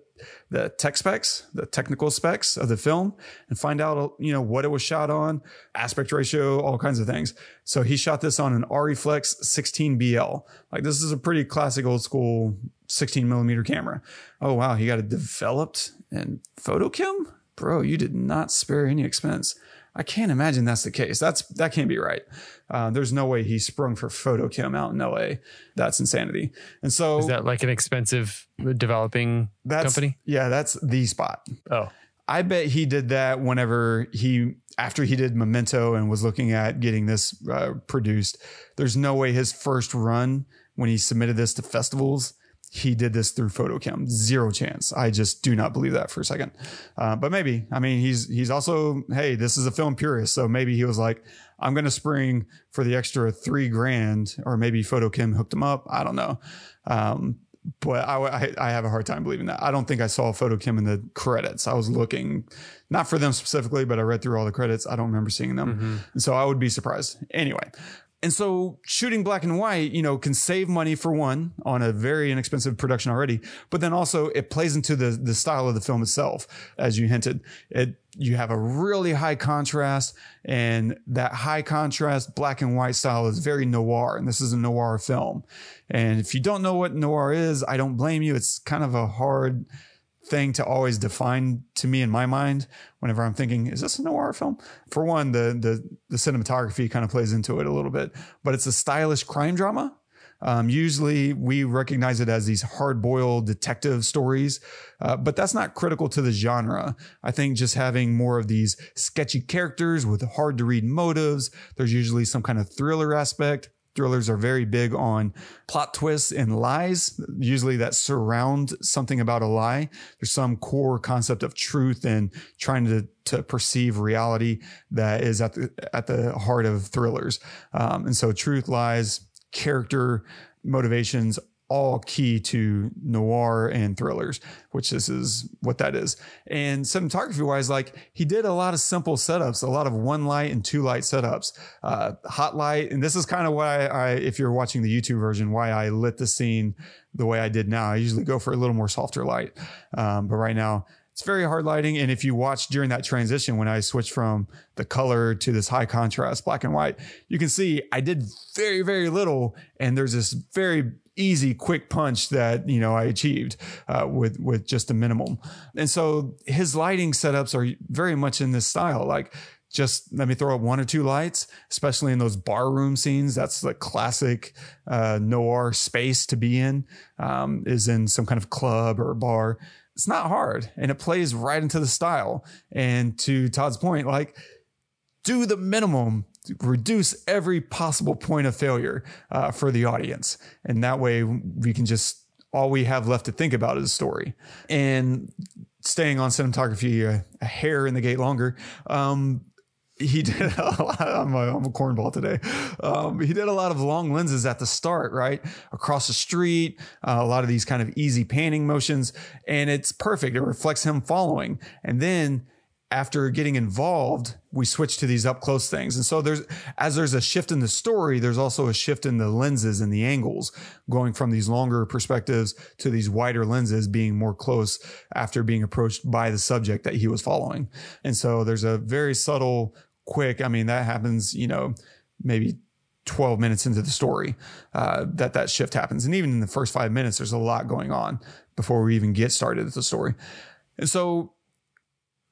the tech specs, the technical specs of the film, and find out you know what it was shot on, aspect ratio, all kinds of things. So he shot this on an Arriflex 16BL. Like this is a pretty classic old school 16 millimeter camera. Oh wow, he got it developed in FotoKem, bro. You did not spare any expense. I can't imagine that's the case. That's that can't be right. Uh, there's no way he sprung for FotoKem out in LA. That's insanity. And so Is that like an expensive developing that's company? yeah, that's the spot. Oh, I bet he did that whenever he after he did Memento and was looking at getting this uh, produced. There's no way his first run when he submitted this to festivals he did this through FotoKem zero chance i just do not believe that for a second uh, but maybe i mean he's he's also hey this is a film purist so maybe he was like i'm going to spring for the extra three grand or maybe FotoKem hooked him up i don't know um, but I, I, I have a hard time believing that. I don't think I saw FotoKem in the credits. I was looking not for them specifically, but I read through all the credits. I don't remember seeing them. And so I would be surprised. Anyway, and so shooting black and white, you know, can save money for one on a very inexpensive production already, but then also it plays into the the style of the film itself, as you hinted. It you have a really high contrast, and that high contrast black and white style is very noir, and this is a noir film. And if you don't know what noir is, I don't blame you. It's kind of a hard thing to always define to me in my mind whenever I'm thinking, is this a noir film? For one, the the the cinematography kind of plays into it a little bit, but it's a stylish crime drama. Um, usually we recognize it as these hard boiled detective stories, uh, but that's not critical to the genre. I think just having more of these sketchy characters with hard to read motives, there's usually some kind of thriller aspect. Thrillers are very big on plot twists and lies, usually that surround something about a lie. There's some core concept of truth and trying to, to perceive reality that is at the, at the heart of thrillers. Um, and so truth, lies, character, motivations, all key to noir and thrillers, which this is what that is. And cinematography wise, like he did a lot of simple setups, a lot of one light and two light setups, uh, hot light. And this is kind of why I, if you're watching the YouTube version, why I lit the scene the way I did now. I usually go for a little more softer light. Um, but right now, it's very hard lighting. And if you watch during that transition, when I switched from the color to this high contrast black and white, you can see I did very, very little. And there's this very easy, quick punch that, you know, I achieved uh, with, with just a minimum. And so his lighting setups are very much in this style. Like, just let me throw up one or two lights, especially in those bar room scenes. That's the classic uh, noir space to be in, um, is in some kind of club or bar it's not hard and it plays right into the style. And to Todd's point, like do the minimum, reduce every possible point of failure uh, for the audience. And that way we can just, all we have left to think about is story. And staying on cinematography a, a hair in the gate longer, um, he did a lot. I'm a, I'm a cornball today. Um, he did a lot of long lenses at the start, right across the street. Uh, a lot of these kind of easy panning motions, and it's perfect. It reflects him following, and then after getting involved, we switch to these up close things. And so there's, as there's a shift in the story, there's also a shift in the lenses and the angles going from these longer perspectives to these wider lenses being more close after being approached by the subject that he was following. And so there's a very subtle, quick, I mean, that happens, you know, maybe 12 minutes into the story, uh, that that shift happens. And even in the first five minutes, there's a lot going on before we even get started with the story. And so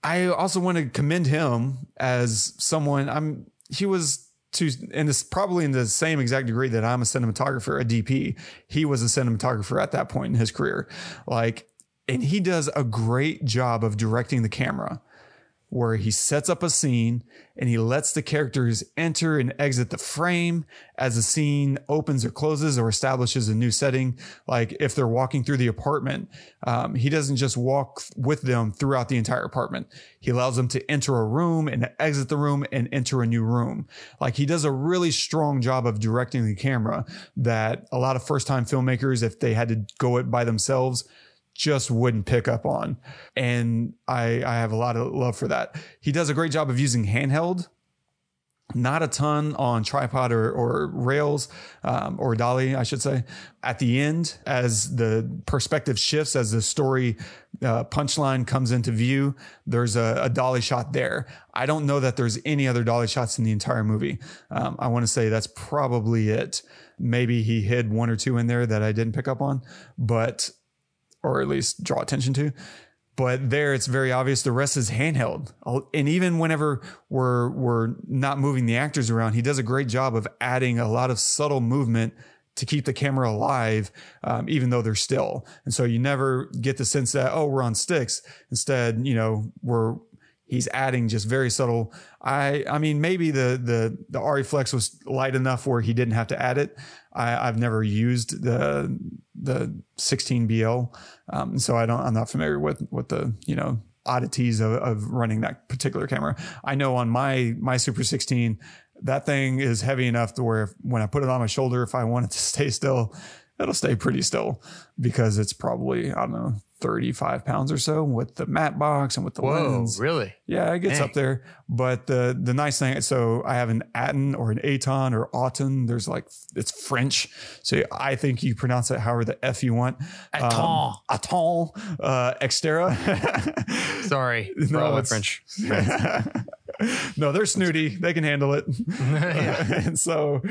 I also want to commend him as someone I'm he was to and this probably in the same exact degree that I'm a cinematographer, a DP. He was a cinematographer at that point in his career. Like and he does a great job of directing the camera where he sets up a scene and he lets the characters enter and exit the frame as the scene opens or closes or establishes a new setting. Like if they're walking through the apartment, um, he doesn't just walk with them throughout the entire apartment. He allows them to enter a room and exit the room and enter a new room. Like he does a really strong job of directing the camera that a lot of first time filmmakers, if they had to go it by themselves, just wouldn't pick up on. And I, I have a lot of love for that. He does a great job of using handheld, not a ton on tripod or, or rails um, or dolly, I should say. At the end, as the perspective shifts, as the story uh, punchline comes into view, there's a, a, dolly shot there. I don't know that there's any other dolly shots in the entire movie. Um, I want to say that's probably it. Maybe he hid one or two in there that I didn't pick up on, but or at least draw attention to. But there, it's very obvious. The rest is handheld, and even whenever we're we're not moving the actors around, he does a great job of adding a lot of subtle movement to keep the camera alive, um, even though they're still. And so you never get the sense that oh, we're on sticks. Instead, you know, we're he's adding just very subtle. I I mean maybe the the the Arriflex was light enough where he didn't have to add it, I, have never used the the 16BL, um, so I don't. I'm not familiar with what the you know oddities of, of running that particular camera. I know on my my Super 16, that thing is heavy enough to where if, when I put it on my shoulder, if I want it to stay still, it'll stay pretty still because it's probably I don't know 35 pounds or so with the matte box and with the Whoa, lens. really? Yeah, it gets Dang. up there. But the the nice thing, so I have an Aton or an Aton or Auton. There's like it's French, so I think you pronounce it however the f you want. Aton. um, Aton, uh, Xterra. Sorry, No, all the it's- French. no, they're snooty. They can handle it. and so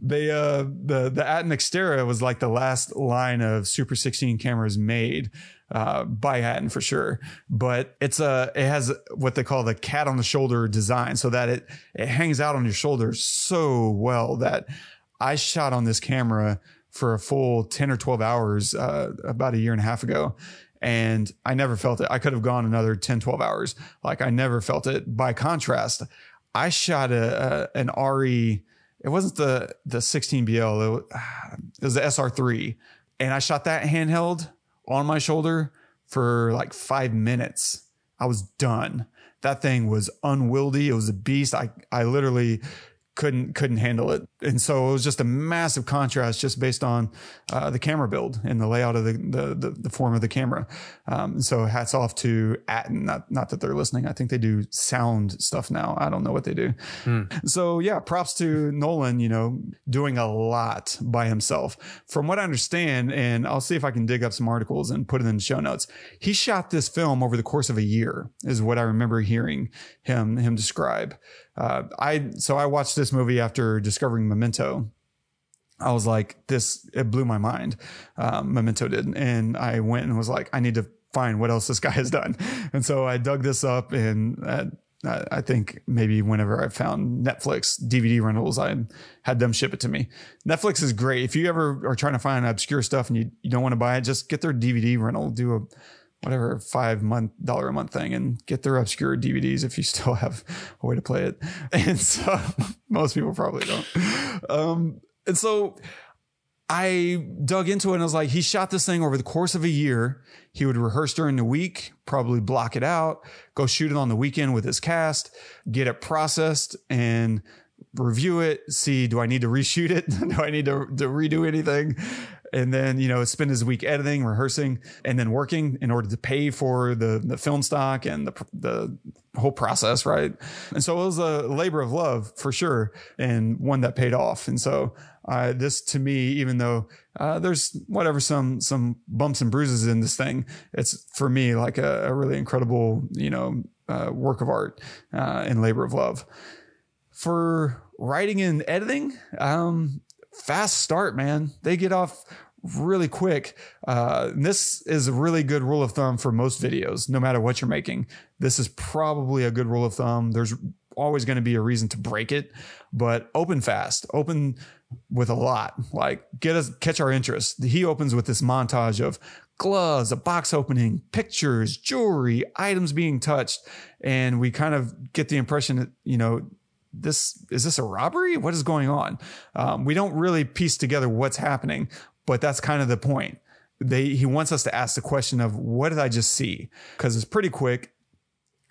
they uh the the Aaton Xterra was like the last line of Super 16 cameras made uh by Aaton for sure. But it's a it has what they call the cat on the shoulder design so that it it hangs out on your shoulder so well that I shot on this camera for a full 10 or 12 hours uh, about a year and a half ago. And I never felt it. I could have gone another 10, 12 hours. Like I never felt it. By contrast, I shot a, a an ARRI. It wasn't the the 16BL. It was, it was the SR3, and I shot that handheld on my shoulder for like five minutes. I was done. That thing was unwieldy. It was a beast. I I literally couldn't couldn't handle it. And so it was just a massive contrast just based on uh, the camera build and the layout of the the, the, the form of the camera. Um, so hats off to Aaton not not that they're listening. I think they do sound stuff now. I don't know what they do. So yeah props to Nolan you know doing a lot by himself. From what I understand and I'll see if I can dig up some articles and put it in the show notes he shot this film over the course of a year is what I remember hearing him him describe uh, I so I watched this movie after discovering Memento. I was like, this it blew my mind. Um, Memento did, and I went and was like, I need to find what else this guy has done. And so I dug this up, and uh, I I think maybe whenever I found Netflix DVD rentals, I had them ship it to me. Netflix is great. If you ever are trying to find obscure stuff and you, you don't want to buy it, just get their DVD rental. Do a whatever five month dollar a month thing and get their obscure DVDs if you still have a way to play it. And so most people probably don't. Um, and so I dug into it and I was like, he shot this thing over the course of a year. He would rehearse during the week, probably block it out, go shoot it on the weekend with his cast, get it processed and review it, see, do I need to reshoot it? do I need to, to redo anything? And then, you know, spend his week editing, rehearsing, and then working in order to pay for the, the film stock and the, the whole process. Right. And so it was a labor of love for sure. And one that paid off. And so, uh, this to me, even though, uh, there's whatever, some, some bumps and bruises in this thing, it's for me like a, a really incredible, you know, uh, work of art, uh, and labor of love for writing and editing. Um, fast start, man. They get off really quick. Uh, this is a really good rule of thumb for most videos, no matter what you're making. This is probably a good rule of thumb. There's always going to be a reason to break it, but open fast, open with a lot. Like get us catch our interest. He opens with this montage of gloves, a box opening, pictures, jewelry, items being touched, and we kind of get the impression that you know this is this a robbery? What is going on? Um, we don't really piece together what's happening, but that's kind of the point. They he wants us to ask the question of what did I just see? Because it's pretty quick.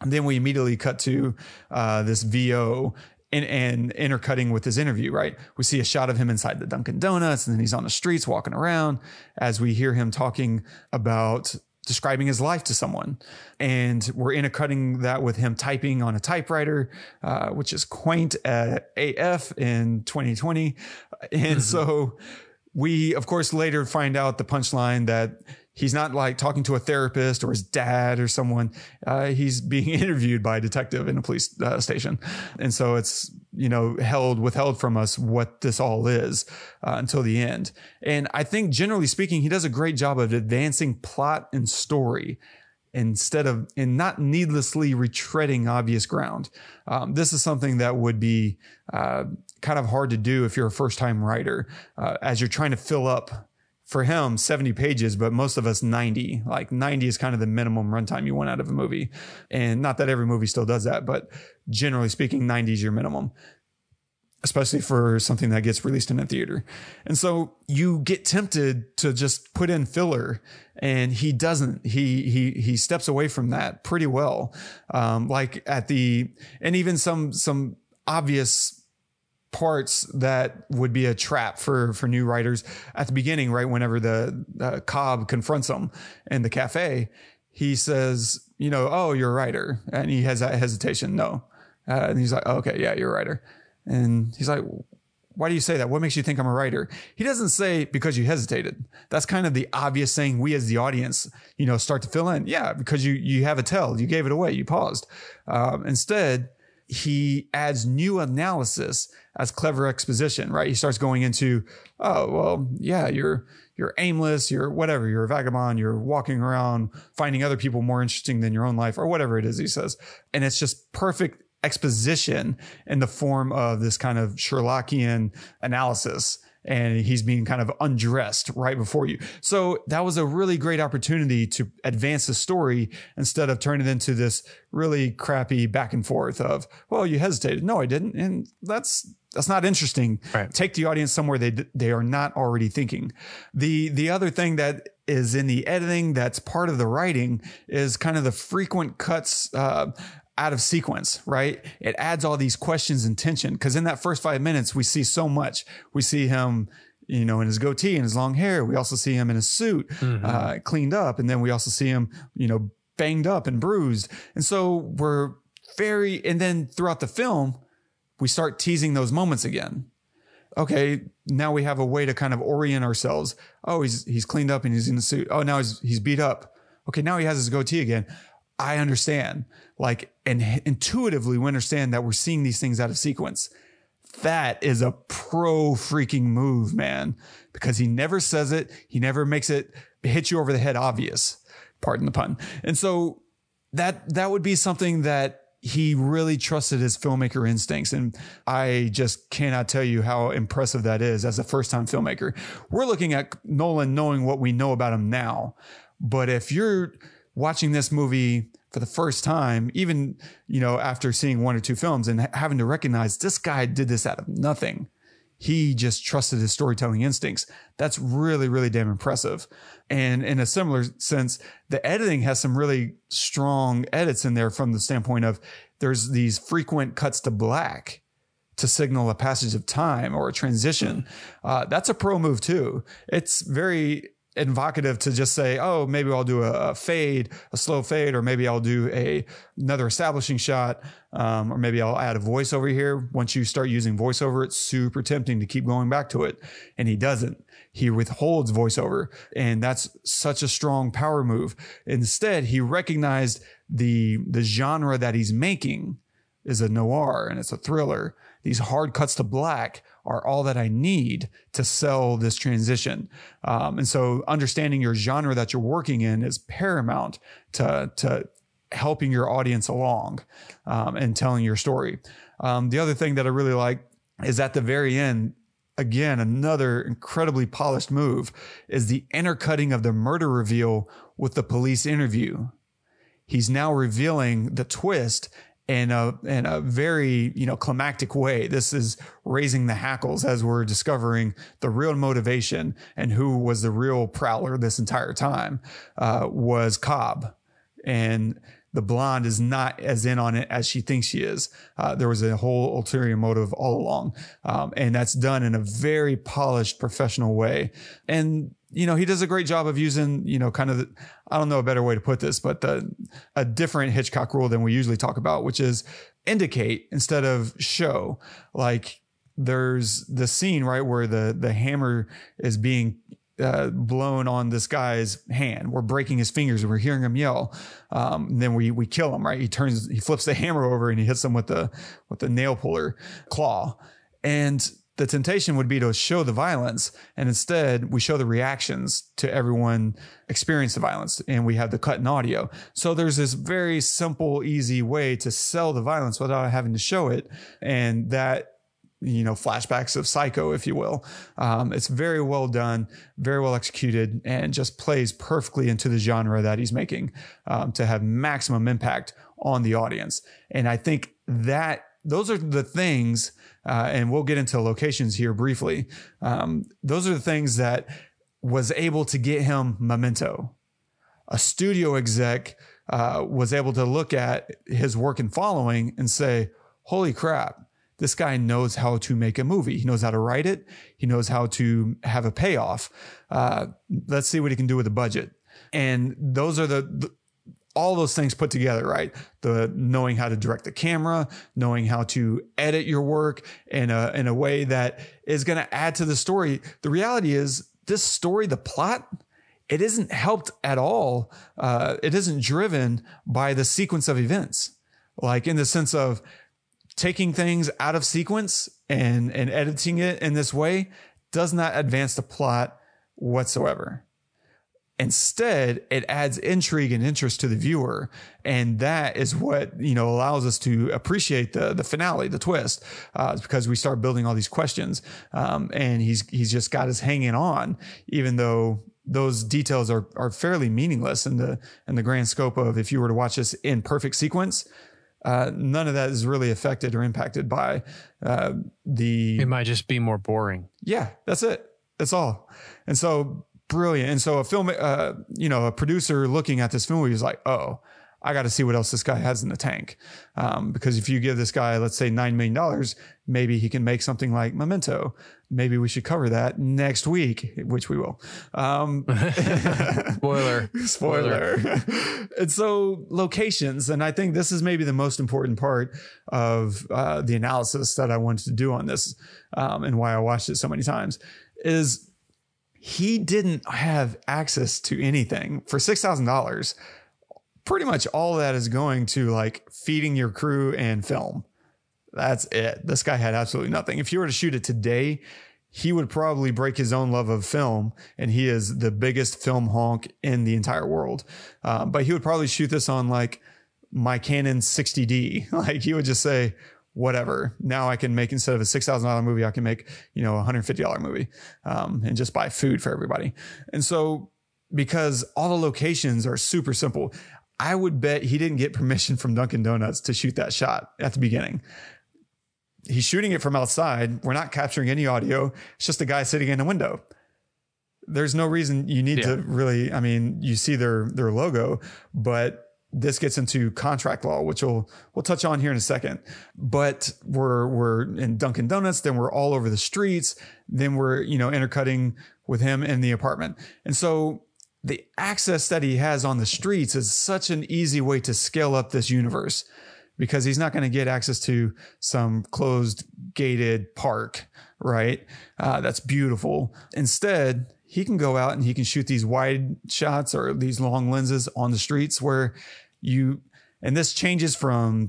And then we immediately cut to uh, this VO and, and intercutting with his interview, right? We see a shot of him inside the Dunkin' Donuts, and then he's on the streets walking around as we hear him talking about describing his life to someone. And we're intercutting that with him typing on a typewriter, uh, which is quaint uh, AF in 2020. And so we, of course, later find out the punchline that he's not like talking to a therapist or his dad or someone. Uh, he's being interviewed by a detective in a police uh, station. And so it's, you know, held, withheld from us what this all is uh, until the end. And I think generally speaking, he does a great job of advancing plot and story instead of and not needlessly retreading obvious ground. Um, this is something that would be uh, kind of hard to do if you're a first time writer, uh, as you're trying to fill up for him 70 pages but most of us 90 like 90 is kind of the minimum runtime you want out of a movie. And not that every movie still does that but generally speaking 90 is your minimum especially for something that gets released in a theater. And so you get tempted to just put in filler and he doesn't. He he he steps away from that pretty well. Um like at the and even some some obvious parts that would be a trap for for new writers at the beginning right? Whenever the uh, cobb confronts him in the cafe he says you know oh you're a writer. And he has that hesitation no. Uh, and he's like oh, okay yeah you're a writer. And he's like why do you say that? What makes you think i'm a writer? He doesn't say because you hesitated. That's kind of the obvious thing we as the audience you know start to fill in. Yeah because you you have a tell. You gave it away. You paused. Um, instead he adds new analysis as clever exposition, right? He starts going into, oh, well, yeah, you're, you're aimless, you're whatever, you're a vagabond, you're walking around finding other people more interesting than your own life or whatever it is he says. And it's just perfect exposition in the form of this kind of Sherlockian analysis and he's being kind of undressed right before you. So that was a really great opportunity to advance the story instead of turning it into this really crappy back and forth of, well, you hesitated. No, I didn't. And that's, that's not interesting. Right. Take the audience somewhere they, they are not already thinking. The, the other thing that is in the editing that's part of the writing is kind of the frequent cuts uh, out of sequence, right? It adds all these questions and tension because in that first five minutes, we see so much. We see him, you know, in his goatee and his long hair. We also see him in his suit, uh, cleaned up. And then we also see him, you know, banged up and bruised. And so we're very, and then throughout the film, we start teasing those moments again. Okay, now we have a way to kind of orient ourselves. Oh, he's he's cleaned up and he's in the suit. Oh, now he's he's beat up. Okay, now he has his goatee again. I understand. Like, and intuitively we understand that we're seeing these things out of sequence. That is a pro freaking move, man, because he never says it. He never makes it hit you over the head obvious. Pardon the pun. And so that, that would be something that he really trusted his filmmaker instincts. And I just cannot tell you how impressive that is as a first time filmmaker. We're looking at Nolan knowing what we know about him now. But if you're watching this movie for the first time, even, you know, after seeing one or two films and having to recognize this guy did this out of nothing. He just trusted his storytelling instincts. That's really, really damn impressive. And in a similar sense, the editing has some really strong edits in there from the standpoint of there's these frequent cuts to black to signal a passage of time or a transition. Uh, that's a pro move too. It's very invocative to just say, oh, maybe I'll do a, a fade, a slow fade, or maybe I'll do a another establishing shot, um, or maybe I'll add a voiceover here. Once you start using voiceover, it's super tempting to keep going back to it, and he doesn't. He withholds voiceover, and that's such a strong power move. Instead, he recognized the the genre that he's making is a noir and it's a thriller. These hard cuts to black are all that I need to sell this transition. Um, and so understanding your genre that you're working in is paramount to, to helping your audience along um, and telling your story. Um, the other thing that I really like is at the very end, again, another incredibly polished move is the intercutting of the murder reveal with the police interview. He's now revealing the twist in a in a very you know climactic way. This is raising the hackles as we're discovering the real motivation and who was the real prowler this entire time uh, was Cobb, and the blonde is not as in on it as she thinks she is. Uh, there was a whole ulterior motive all along, um, and that's done in a very polished, professional way. And you know, he does a great job of using, you know, kind of, the, I don't know a better way to put this, but the, a different Hitchcock rule than we usually talk about, which is indicate instead of show. Like there's the scene, right, where the, the hammer is being uh, blown on this guy's hand. We're breaking his fingers and we're hearing him yell. Um, then we, we kill him, right? He turns, he flips the hammer over and he hits him with the, with the nail puller claw. And the temptation would be to show the violence and instead we show the reactions to everyone experience the violence and we have the cut in audio. So there's this very simple easy way to sell the violence without having to show it and that you know flashbacks of psycho if you will. Um, it's very well done very well executed and just plays perfectly into the genre that he's making um, to have maximum impact on the audience. And i think that those are the things uh, and we'll get into locations here briefly. Um, those are the things that was able to get him memento. A studio exec uh, was able to look at his work and following and say, "Holy crap!" This guy knows how to make a movie. He knows how to write it. He knows how to have a payoff. Uh, let's see what he can do with a budget. And those are the, the all those things put together, right? The knowing how to direct the camera, knowing how to edit your work in a, in a way that is going to add to the story. The reality is this story, the plot, it isn't helped at all. Uh, it isn't driven by the sequence of events, like in the sense of taking things out of sequence and, and editing it in this way does not advance the plot whatsoever. Instead, it adds intrigue and interest to the viewer. And that is what, you know, allows us to appreciate the, the finale, the twist, uh, because we start building all these questions. Um, and he's, he's just got us hanging on, even though those details are, are fairly meaningless in the, in the grand scope of if you were to watch this in perfect sequence. Uh, none of that is really affected or impacted by uh, the. It might just be more boring. Yeah, that's it. That's all. And so brilliant. And so a film, uh, you know, a producer looking at this film, he's like, oh, I got to see what else this guy has in the tank. Um, because if you give this guy, let's say $9 million, maybe he can make something like Memento. Maybe we should cover that next week, which we will. Um, spoiler. spoiler. and so locations. And I think this is maybe the most important part of uh, the analysis that I wanted to do on this um, and why I watched it so many times is he didn't have access to anything for $6,000. Pretty much all that is going to like feeding your crew and film. That's it. This guy had absolutely nothing. If you were to shoot it today, he would probably break his own love of film, and he is the biggest film honk in the entire world. Uh, but he would probably shoot this on like my Canon 60D. Like he would just say, whatever. Now I can make instead of a six thousand dollar movie, I can make you know a hundred fifty dollar movie, um, and just buy food for everybody. And so because all the locations are super simple, I would bet he didn't get permission from Dunkin' Donuts to shoot that shot at the beginning. He's shooting it from outside. We're not capturing any audio. It's just a guy sitting in a window. There's no reason you need yeah. to really. I mean, you see their their logo, but this gets into contract law, which we'll we'll touch on here in a second. But we're we're in Dunkin' Donuts, then we're all over the streets, then we're you know intercutting with him in the apartment, and so the access that he has on the streets is such an easy way to scale up this universe because he's not going to get access to some closed gated park, right? Uh, that's beautiful. Instead, he can go out and he can shoot these wide shots or these long lenses on the streets where you, and this changes from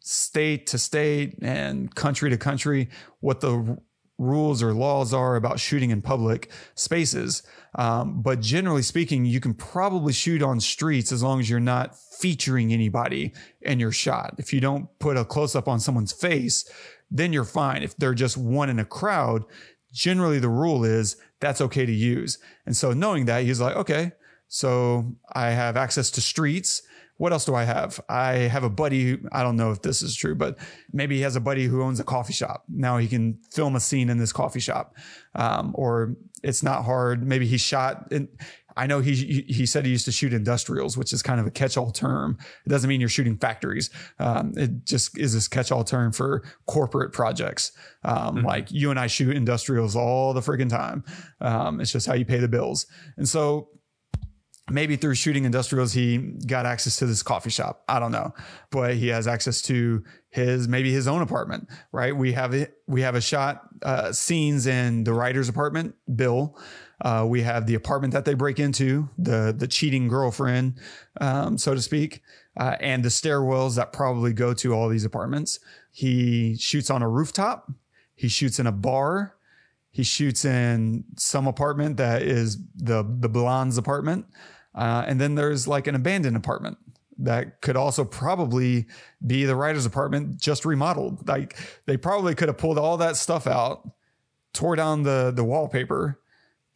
state to state and country to country, what the rules or laws are about shooting in public spaces. Um, but generally speaking, you can probably shoot on streets as long as you're not featuring anybody in your shot. If you don't put a close up on someone's face, then you're fine. If they're just one in a crowd, generally the rule is that's okay to use. And so knowing that, he's like, okay, so I have access to streets. What else do I have? I have a buddy. I don't know if this is true, but maybe he has a buddy who owns a coffee shop. Now he can film a scene in this coffee shop. Um, or it's not hard. Maybe he shot in, I know he he said he used to shoot industrials, which is kind of a catch-all term. It doesn't mean you're shooting factories. Um, it just is this catch-all term for corporate projects. Um, mm-hmm. Like you and I shoot industrials all the friggin' time. Um, it's just how you pay the bills. And so maybe through shooting industrials he got access to this coffee shop. I don't know. But he has access to his maybe his own apartment right? We have it we have a shot uh, scenes in the writer's apartment bill. Uh, we have the apartment that they break into the the cheating girlfriend um, so to speak uh, and the stairwells that probably go to all these apartments. He shoots on a rooftop. He shoots in a bar. He shoots in some apartment that is the the blonde's apartment uh, and then there's like an abandoned apartment that could also probably be the writer's apartment just remodeled. Like they probably could have pulled all that stuff out, tore down the the wallpaper,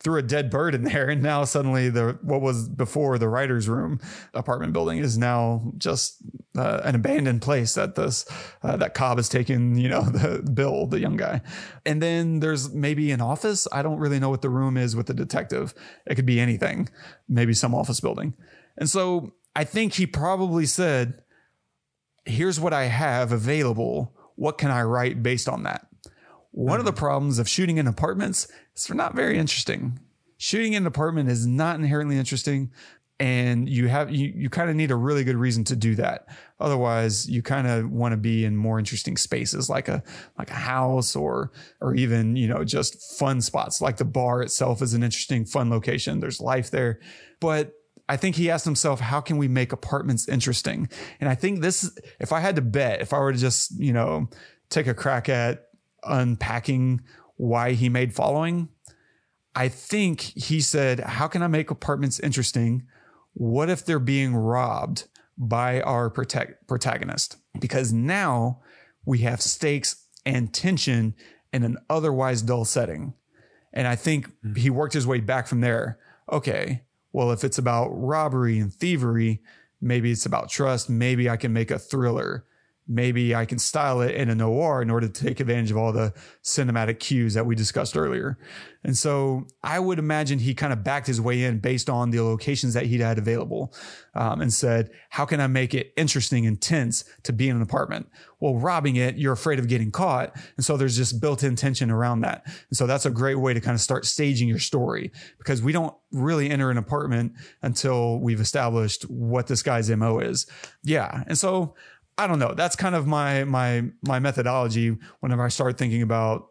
threw a dead bird in there, and now suddenly the what was before the writer's room apartment building is now just uh, an abandoned place that this uh, that Cobb has taken. You know, the Bill, the young guy, and then there's maybe an office. I don't really know what the room is with the detective. It could be anything, maybe some office building, and so I think he probably said, "Here's what I have available. What can I write based on that?" One of the mm-hmm. problems of shooting in apartments is they're not very interesting. Shooting in an apartment is not inherently interesting. And you have, you, you kind of need a really good reason to do that. Otherwise, you kind of want to be in more interesting spaces like a, like a house or, or even, you know, just fun spots like the bar itself is an interesting, fun location. There's life there. But I think he asked himself, how can we make apartments interesting? And I think this, if I had to bet, if I were to just, you know, take a crack at unpacking why he made following, I think he said, How can I make apartments interesting? What if they're being robbed by our protect- protagonist? Because now we have stakes and tension in an otherwise dull setting. And I think hmm. he worked his way back from there. Okay, well, if it's about robbery and thievery, maybe it's about trust. Maybe I can make a thriller maybe I can style it in a noir in order to take advantage of all the cinematic cues that we discussed earlier. And so I would imagine he kind of backed his way in based on the locations that he'd had available um, and said, how can I make it interesting and tense to be in an apartment? Well, robbing it, you're afraid of getting caught. And so there's just built in tension around that. And so that's a great way to kind of start staging your story because we don't really enter an apartment until we've established what this guy's MO is. Yeah. And so I don't know. That's kind of my my my methodology whenever I start thinking about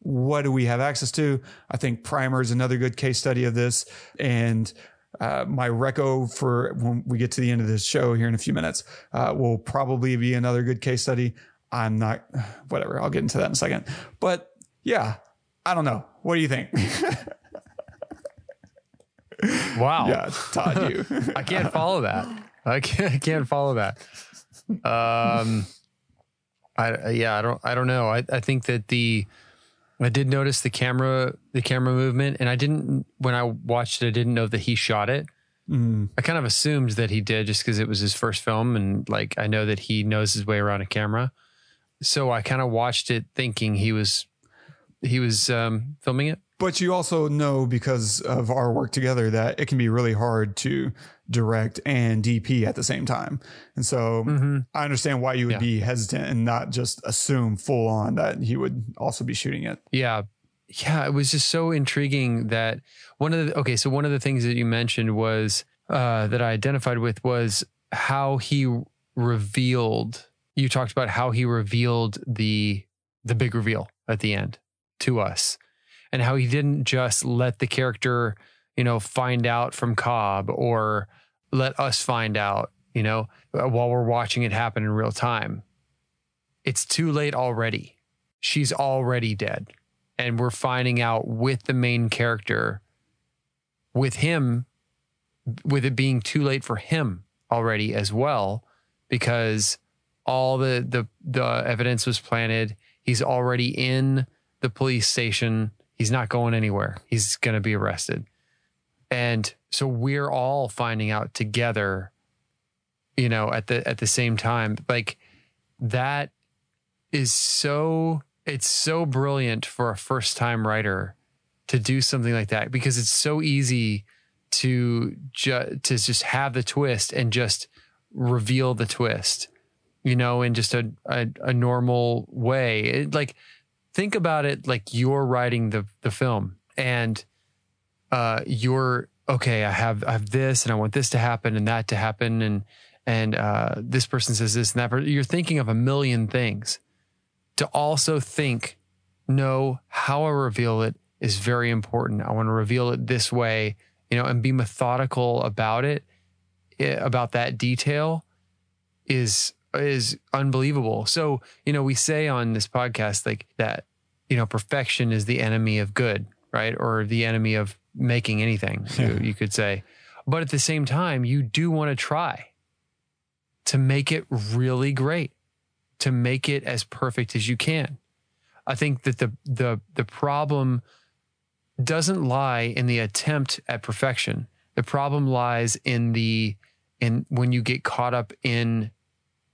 what do we have access to. I think Primer is another good case study of this, and uh, my reco for when we get to the end of this show here in a few minutes uh, will probably be another good case study. I'm not whatever. I'll get into that in a second. But yeah, I don't know. What do you think? wow. Yeah, Todd, you. I can't follow that. I can't, I can't follow that um, I yeah, I don't I don't know. I I think that the I did notice the camera the camera movement, and I didn't when I watched it. I didn't know that he shot it. Mm. I kind of assumed that he did just because it was his first film, and like I know that he knows his way around a camera. So I kind of watched it thinking he was he was um, filming it. But you also know because of our work together that it can be really hard to direct and DP at the same time. And so mm-hmm. I understand why you would yeah. be hesitant and not just assume full on that he would also be shooting it. Yeah. Yeah. It was just so intriguing that one of the, okay, so one of the things that you mentioned was, uh, that I identified with was how he revealed, you talked about how he revealed the, the big reveal at the end to us and how he didn't just let the character you know, find out from Cobb or let us find out, you know, uh, while we're watching it happen in real time. It's too late already. She's already dead. and we're finding out with the main character, with him, with it being too late for him already as well, because all the the the evidence was planted. He's already in the police station. He's not going anywhere. He's going to be arrested. And so we're all finding out together, you know, at the at the same time. Like that is so it's so brilliant for a first time writer to do something like that because it's so easy to ju- to just have the twist and just reveal the twist you know in just a a, a normal way it, like think about it like you're writing the the film and uh you're okay i have i have this and i want this to happen and that to happen and and uh this person says this and that. You're thinking of a million things. To also think no how i reveal it is very important. I want to reveal it this way you know and be methodical about it eh, about that detail is is unbelievable. So, you know, we say on this podcast like that, you know, perfection is the enemy of good, right? Or the enemy of making anything, you, you could say. But at the same time, you do want to try to make it really great, to make it as perfect as you can. I think that the the the problem doesn't lie in the attempt at perfection. The problem lies in the in when you get caught up in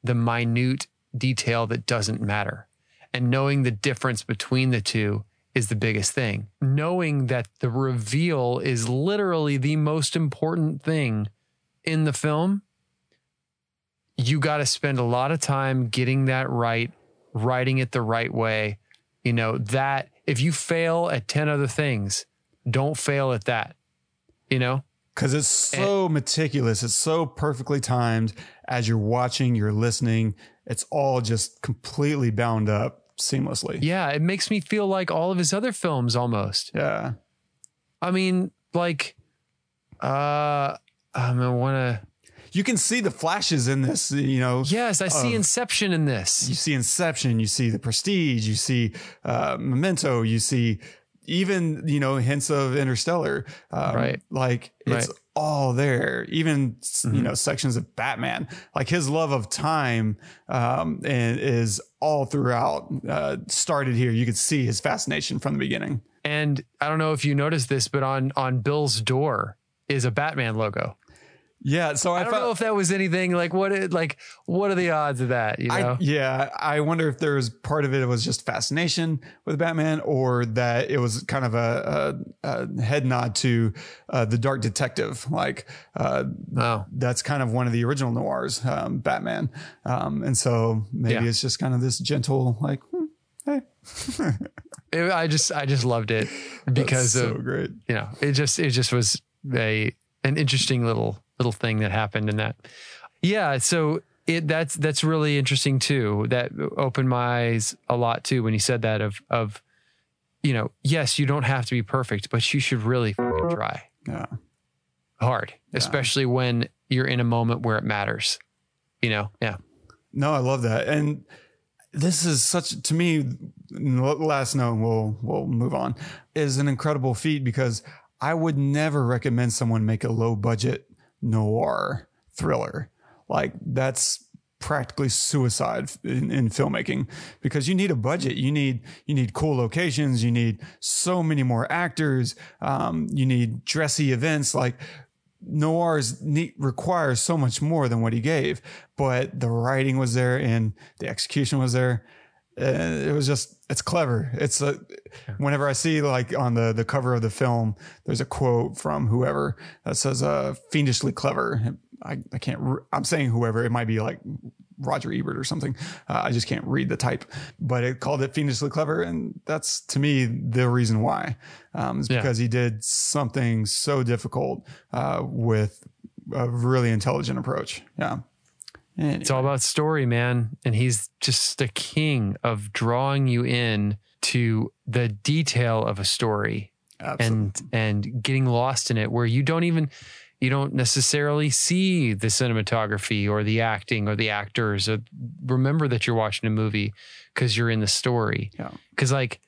the minute detail that doesn't matter. And knowing the difference between the two is the biggest thing. Knowing that the reveal is literally the most important thing in the film, you got to spend a lot of time getting that right, writing it the right way. You know, that if you fail at 10 other things, don't fail at that. You know? because it's so meticulous. It's so perfectly timed. As you're watching, you're listening. It's all just completely bound up seamlessly. Yeah, it makes me feel like all of his other films almost. Yeah. I mean, like, uh, I want to. You can see the flashes in this, you know. Yes, I see Of- Inception in this. You see Inception, you see The Prestige, you see uh, Memento, you see even, you know, hints of Interstellar. Um, Right. Like it's Right. all there. Even, Mm-hmm. you know, sections of Batman. Like his love of time um, and is all throughout. Uh, started here. You could see his fascination from the beginning. And I don't know if you noticed this, but on on Bill's door is a Batman logo. Yeah. So I, I don't felt, know if that was anything like what it like. What are the odds of that? You know, I, yeah, I wonder if there was part of it was just fascination with Batman, or that it was kind of a, a, a head nod to uh, the Dark Detective. Like uh, oh, that's kind of one of the original noirs, um, Batman, um, and so maybe Yeah. it's just kind of this gentle, like, hmm, hey, It- I just I just loved it because so of great. you know it just it just was a an interesting little little thing that happened in that. Yeah, so it that's that's really interesting too. That opened my eyes a lot too when you said that of of you know yes you don't have to be perfect but you should really fucking try Yeah, hard especially when you're in a moment where it matters. You know, yeah. no, I love that, and this is such to me. Last note, we'll we'll move on. Is an incredible feat because I would never recommend someone make a low budget noir thriller. Like that's practically suicide in, in filmmaking because you need a budget. You need you need cool locations. You need so many more actors. Um, you need dressy events. Like noirs need, require so much more than what he gave, but the writing was there and the execution was there. Uh, it was just it's clever. It's a whenever I see like on the the cover of the film, there's a quote from whoever that says uh fiendishly clever. I, I can't re- I'm saying whoever it might be like Roger Ebert or something. Uh, I just can't read the type, but it called it fiendishly clever, and that's to me the reason why. Um, is Yeah. because he did something so difficult uh, with a really intelligent approach. Yeah. Anyway. It's all about story, man. And he's just the king of drawing you in to the detail of a story Absolutely. and and getting lost in it where you don't even you don't necessarily see the cinematography or the acting or the actors or remember that you're watching a movie because you're in the story Yeah. because like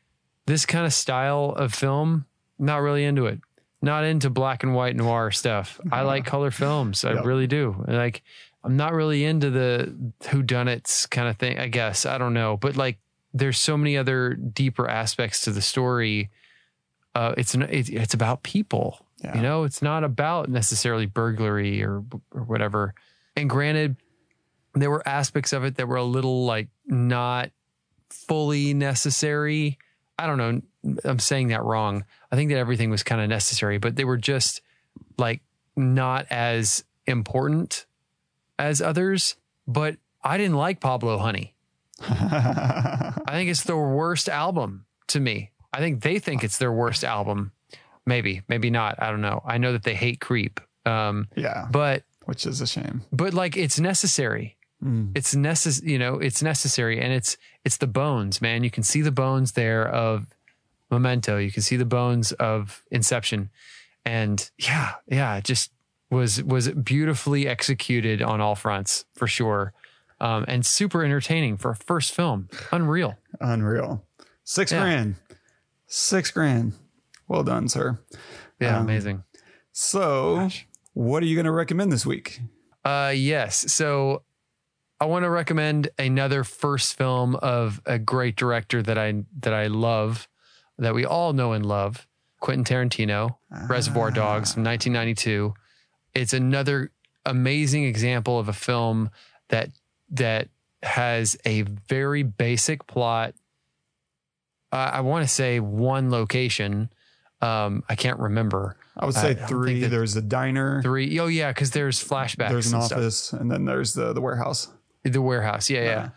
this kind of style of film, not really into it. Not into black and white noir stuff. I uh-huh. like color films. I Yep. really do. Like I'm not really into the whodunits kind of thing, I guess. I don't know. But like there's so many other deeper aspects to the story. Uh, it's an, it's it's about people. Yeah. You know, it's not about necessarily burglary or or whatever. And granted, there were aspects of it that were a little like not fully necessary. I don't know. I'm saying that wrong. I think that everything was kind of necessary, but they were just like not as important as others. But I didn't like Pablo Honey. I think it's the worst album to me. I think they think it's their worst album. Maybe, maybe not. I don't know. I know that they hate Creep. Um, yeah, but which is a shame. but like it's necessary. Mm. It's necess you know, it's necessary and it's it's the bones, man. You can see the bones there of Memento. You can see the bones of Inception. And yeah, yeah, just was was beautifully executed on all fronts for sure. Um, and super entertaining for a first film. Unreal. Unreal. Six Yeah. grand. Six grand. Well done, sir. Yeah, Um, amazing. So, what are you going to recommend this week? Uh, yes. So I want to recommend another first film of a great director that I that I love, that we all know and love, Quentin Tarantino, Reservoir Dogs from 1992. It's another amazing example of a film that that has a very basic plot. Uh, I want to say one location. Um, I can't remember I would say don't three. that- there's a diner, three. Oh yeah, because there's flashbacks. there's an and stuff. office, and then there's the the warehouse. The warehouse. Yeah, yeah. Yeah.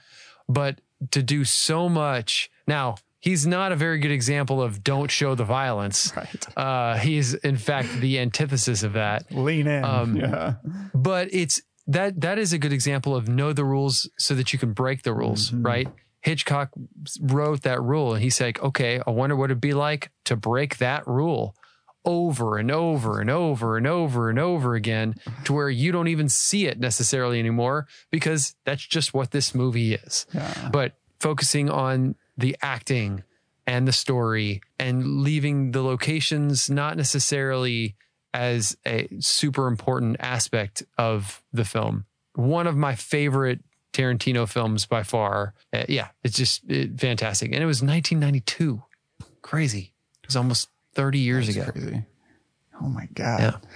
But to do so much now, he's not a very good example of don't show the violence. Right. Uh, he's in fact the antithesis of that. Lean in. Um, yeah. But it's that that is a good example of know the rules so that you can break the rules, Mhm. right? Hitchcock wrote that rule and he's like, okay, I wonder what it'd be like to break that rule over and over and over and over and over again to where you don't even see it necessarily anymore because that's just what this movie is Yeah. but focusing on the acting and the story and leaving the locations not necessarily as a super important aspect of the film. One of my favorite Tarantino films by far. Uh, yeah, it's just it, fantastic. And it was 1992. Crazy. It was almost 30 years That's ago. crazy. Oh my god. Yeah.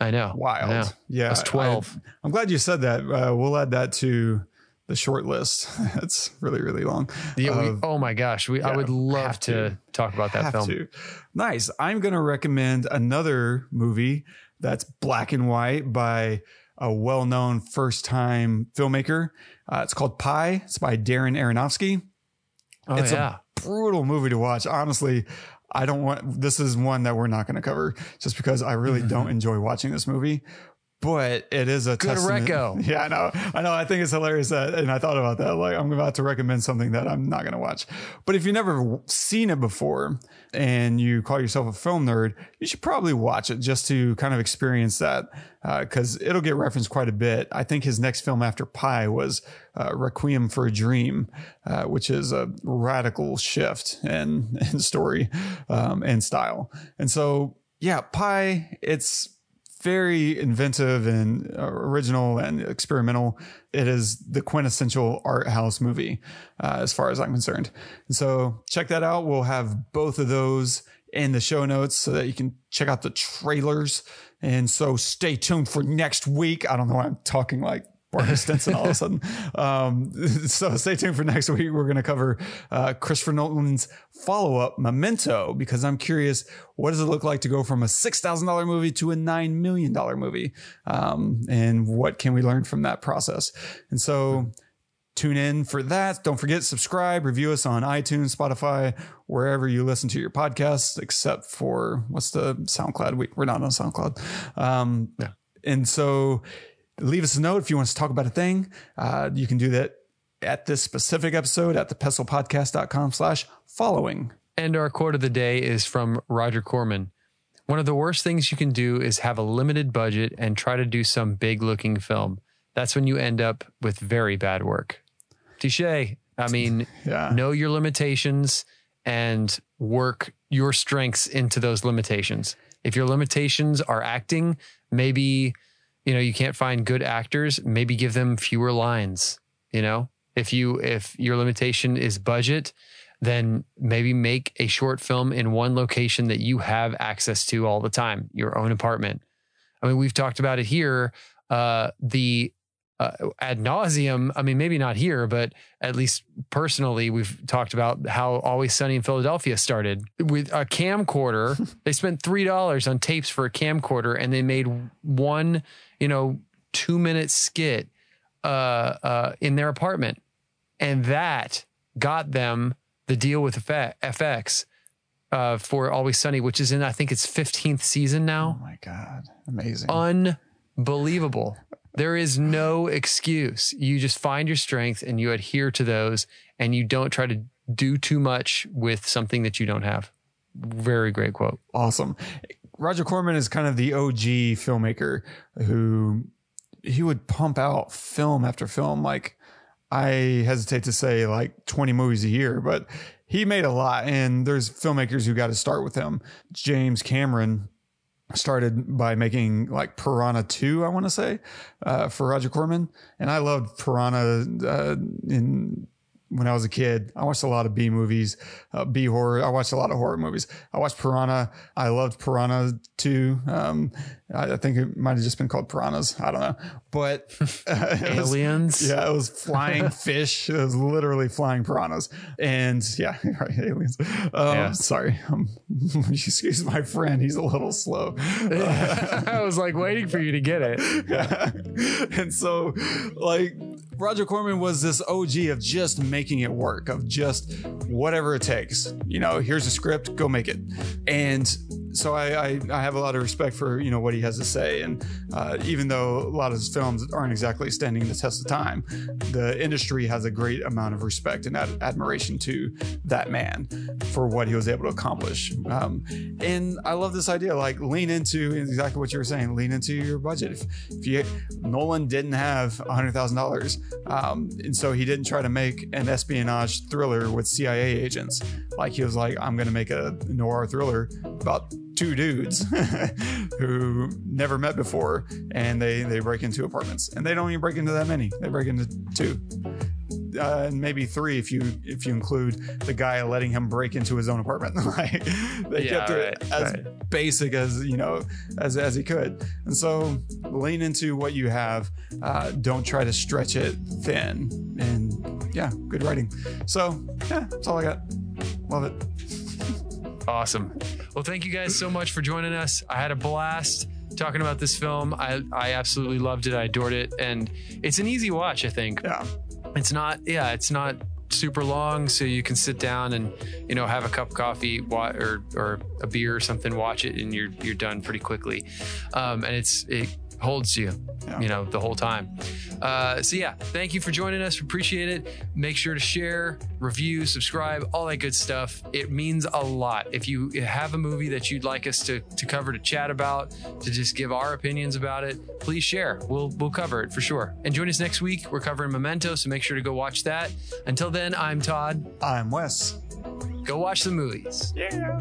I know. Wild. I know. Yeah. I was 12. I, am glad you said that. Uh, we'll add that to the short list. it's really, really long. Yeah, we, oh my gosh. We, I would love to, to. talk about that film. to. Nice. I'm going to recommend another movie that's black and white by a well known first time filmmaker. Uh, it's called Pi. It's by Darren Aronofsky. Oh, It's a- yeah. Brutal movie to watch. Honestly, I don't want this is one that we're not going to cover just because I really don't enjoy watching this movie. But it is a Good testament. reco. Yeah, I know. I know. I think it's hilarious that, and I thought about that. Like, I'm about to recommend something that I'm not going to watch. But if you've never seen it before and you call yourself a film nerd, you should probably watch it just to kind of experience that because it'll get referenced quite a bit. I think his next film after Pi was uh, Requiem for a Dream, uh, which is a radical shift in, in story um, and style. And so, yeah, Pi, it's very inventive and uh, original and experimental. It is the quintessential art house movie, uh, as far as I'm concerned. And so check that out. We'll have both of those in the show notes so that you can check out the trailers. And so stay tuned for next week. I don't know why I'm talking like Barbara Stinson all of a sudden. Um, so stay tuned for next week. We're going to cover uh, Christopher Nolan's follow up Memento because I'm curious what does it look like to go from a $6,000 movie to a $9 million movie? Um, and what can we learn from that process? And so tune in for that. Don't forget, subscribe, review us on iTunes, Spotify, wherever you listen to your podcasts, except for what's the SoundCloud? We, we're not on SoundCloud. Um, Yeah. And so leave us a note if you want us to talk about a thing. Uh, you can do that at this specific episode at thepestlepodcast.com slash following. And our quote of the day is from Roger Corman. One of the worst things you can do is have a limited budget and try to do some big looking film. That's when you end up with very bad work. Touche. I mean, Yeah. know your limitations and work your strengths into those limitations. If your limitations are acting, maybe you know you can't find good actors, maybe give them fewer lines, you know? If you if your limitation is budget, then maybe make a short film in one location that you have access to all the time, your own apartment. I mean, we've talked about it here. Uh, the uh, ad nauseum. I mean, maybe not here, but at least personally, we've talked about how Always Sunny in Philadelphia started with a camcorder. they spent three dollars on tapes for a camcorder, and they made one, you know, two minute skit uh, uh, in their apartment, and that got them the deal with FX uh, for Always Sunny, which is in I think its fifteenth season now. Oh my god, amazing! Unbelievable. There is no excuse. You just find your strength and you adhere to those, and you don't try to do too much with something that you don't have. Very great quote. Awesome. Roger Corman is kind of the OG filmmaker who he would pump out film after film. Like I hesitate to say like 20 movies a year, but he made a lot. And there's filmmakers who got to start with him. James Cameron started by making like Piranha 2, I want to say, uh, for Roger Corman. And I loved Piranha uh, in when I was a kid. I watched a lot of B movies, uh, B horror. I watched a lot of horror movies. I watched Piranha. I loved Piranha too. Um, I, I think it might have just been called Piranhas. I don't know. But uh, aliens. Was, yeah, it was flying fish. It was literally flying piranhas. And yeah, right, aliens. Um, yeah. Sorry. Um, excuse my friend. He's a little slow. I was like waiting for you to get it. Yeah. And so, like, Roger Corman was this OG of just making it work, of just whatever it takes. You know, here's a script, go make it. And so I, I, I have a lot of respect for you know what he has to say, and uh, even though a lot of his films aren't exactly standing the test of time, the industry has a great amount of respect and ad- admiration to that man for what he was able to accomplish. Um, and I love this idea, like lean into exactly what you were saying, lean into your budget. If, if you Nolan didn't have hundred thousand dollars um, and so he didn't try to make an espionage thriller with CIA agents. Like he was like, I'm going to make a noir thriller about two dudes who never met before and they, they break into apartments and they don't even break into that many. They break into two uh, and maybe three if you if you include the guy letting him break into his own apartment. like they Yeah, kept it right, as right. basic as you know as as he could. And so lean into what you have. Uh, don't try to stretch it thin. And yeah, good writing. So yeah, that's all I got. Love it. Awesome. Well, thank you guys so much for joining us. I had a blast talking about this film. I, I absolutely loved it. I adored it. And it's an easy watch, I think. Yeah. It's not, yeah, it's not super long. So you can sit down and, you know, have a cup of coffee or, or a beer or something, watch it, and you're, you're done pretty quickly. Um, and it's, it holds you, Yeah. you know, the whole time. Uh, so yeah, thank you for joining us. We appreciate it. Make sure to share, review, subscribe, all that good stuff. It means a lot. If you have a movie that you'd like us to, to cover, to chat about, to just give our opinions about it, please share. We'll we'll cover it for sure. And join us next week. We're covering Memento, so make sure to go watch that. Until then, I'm Todd. I'm Wes. Go watch the movies. Yeah.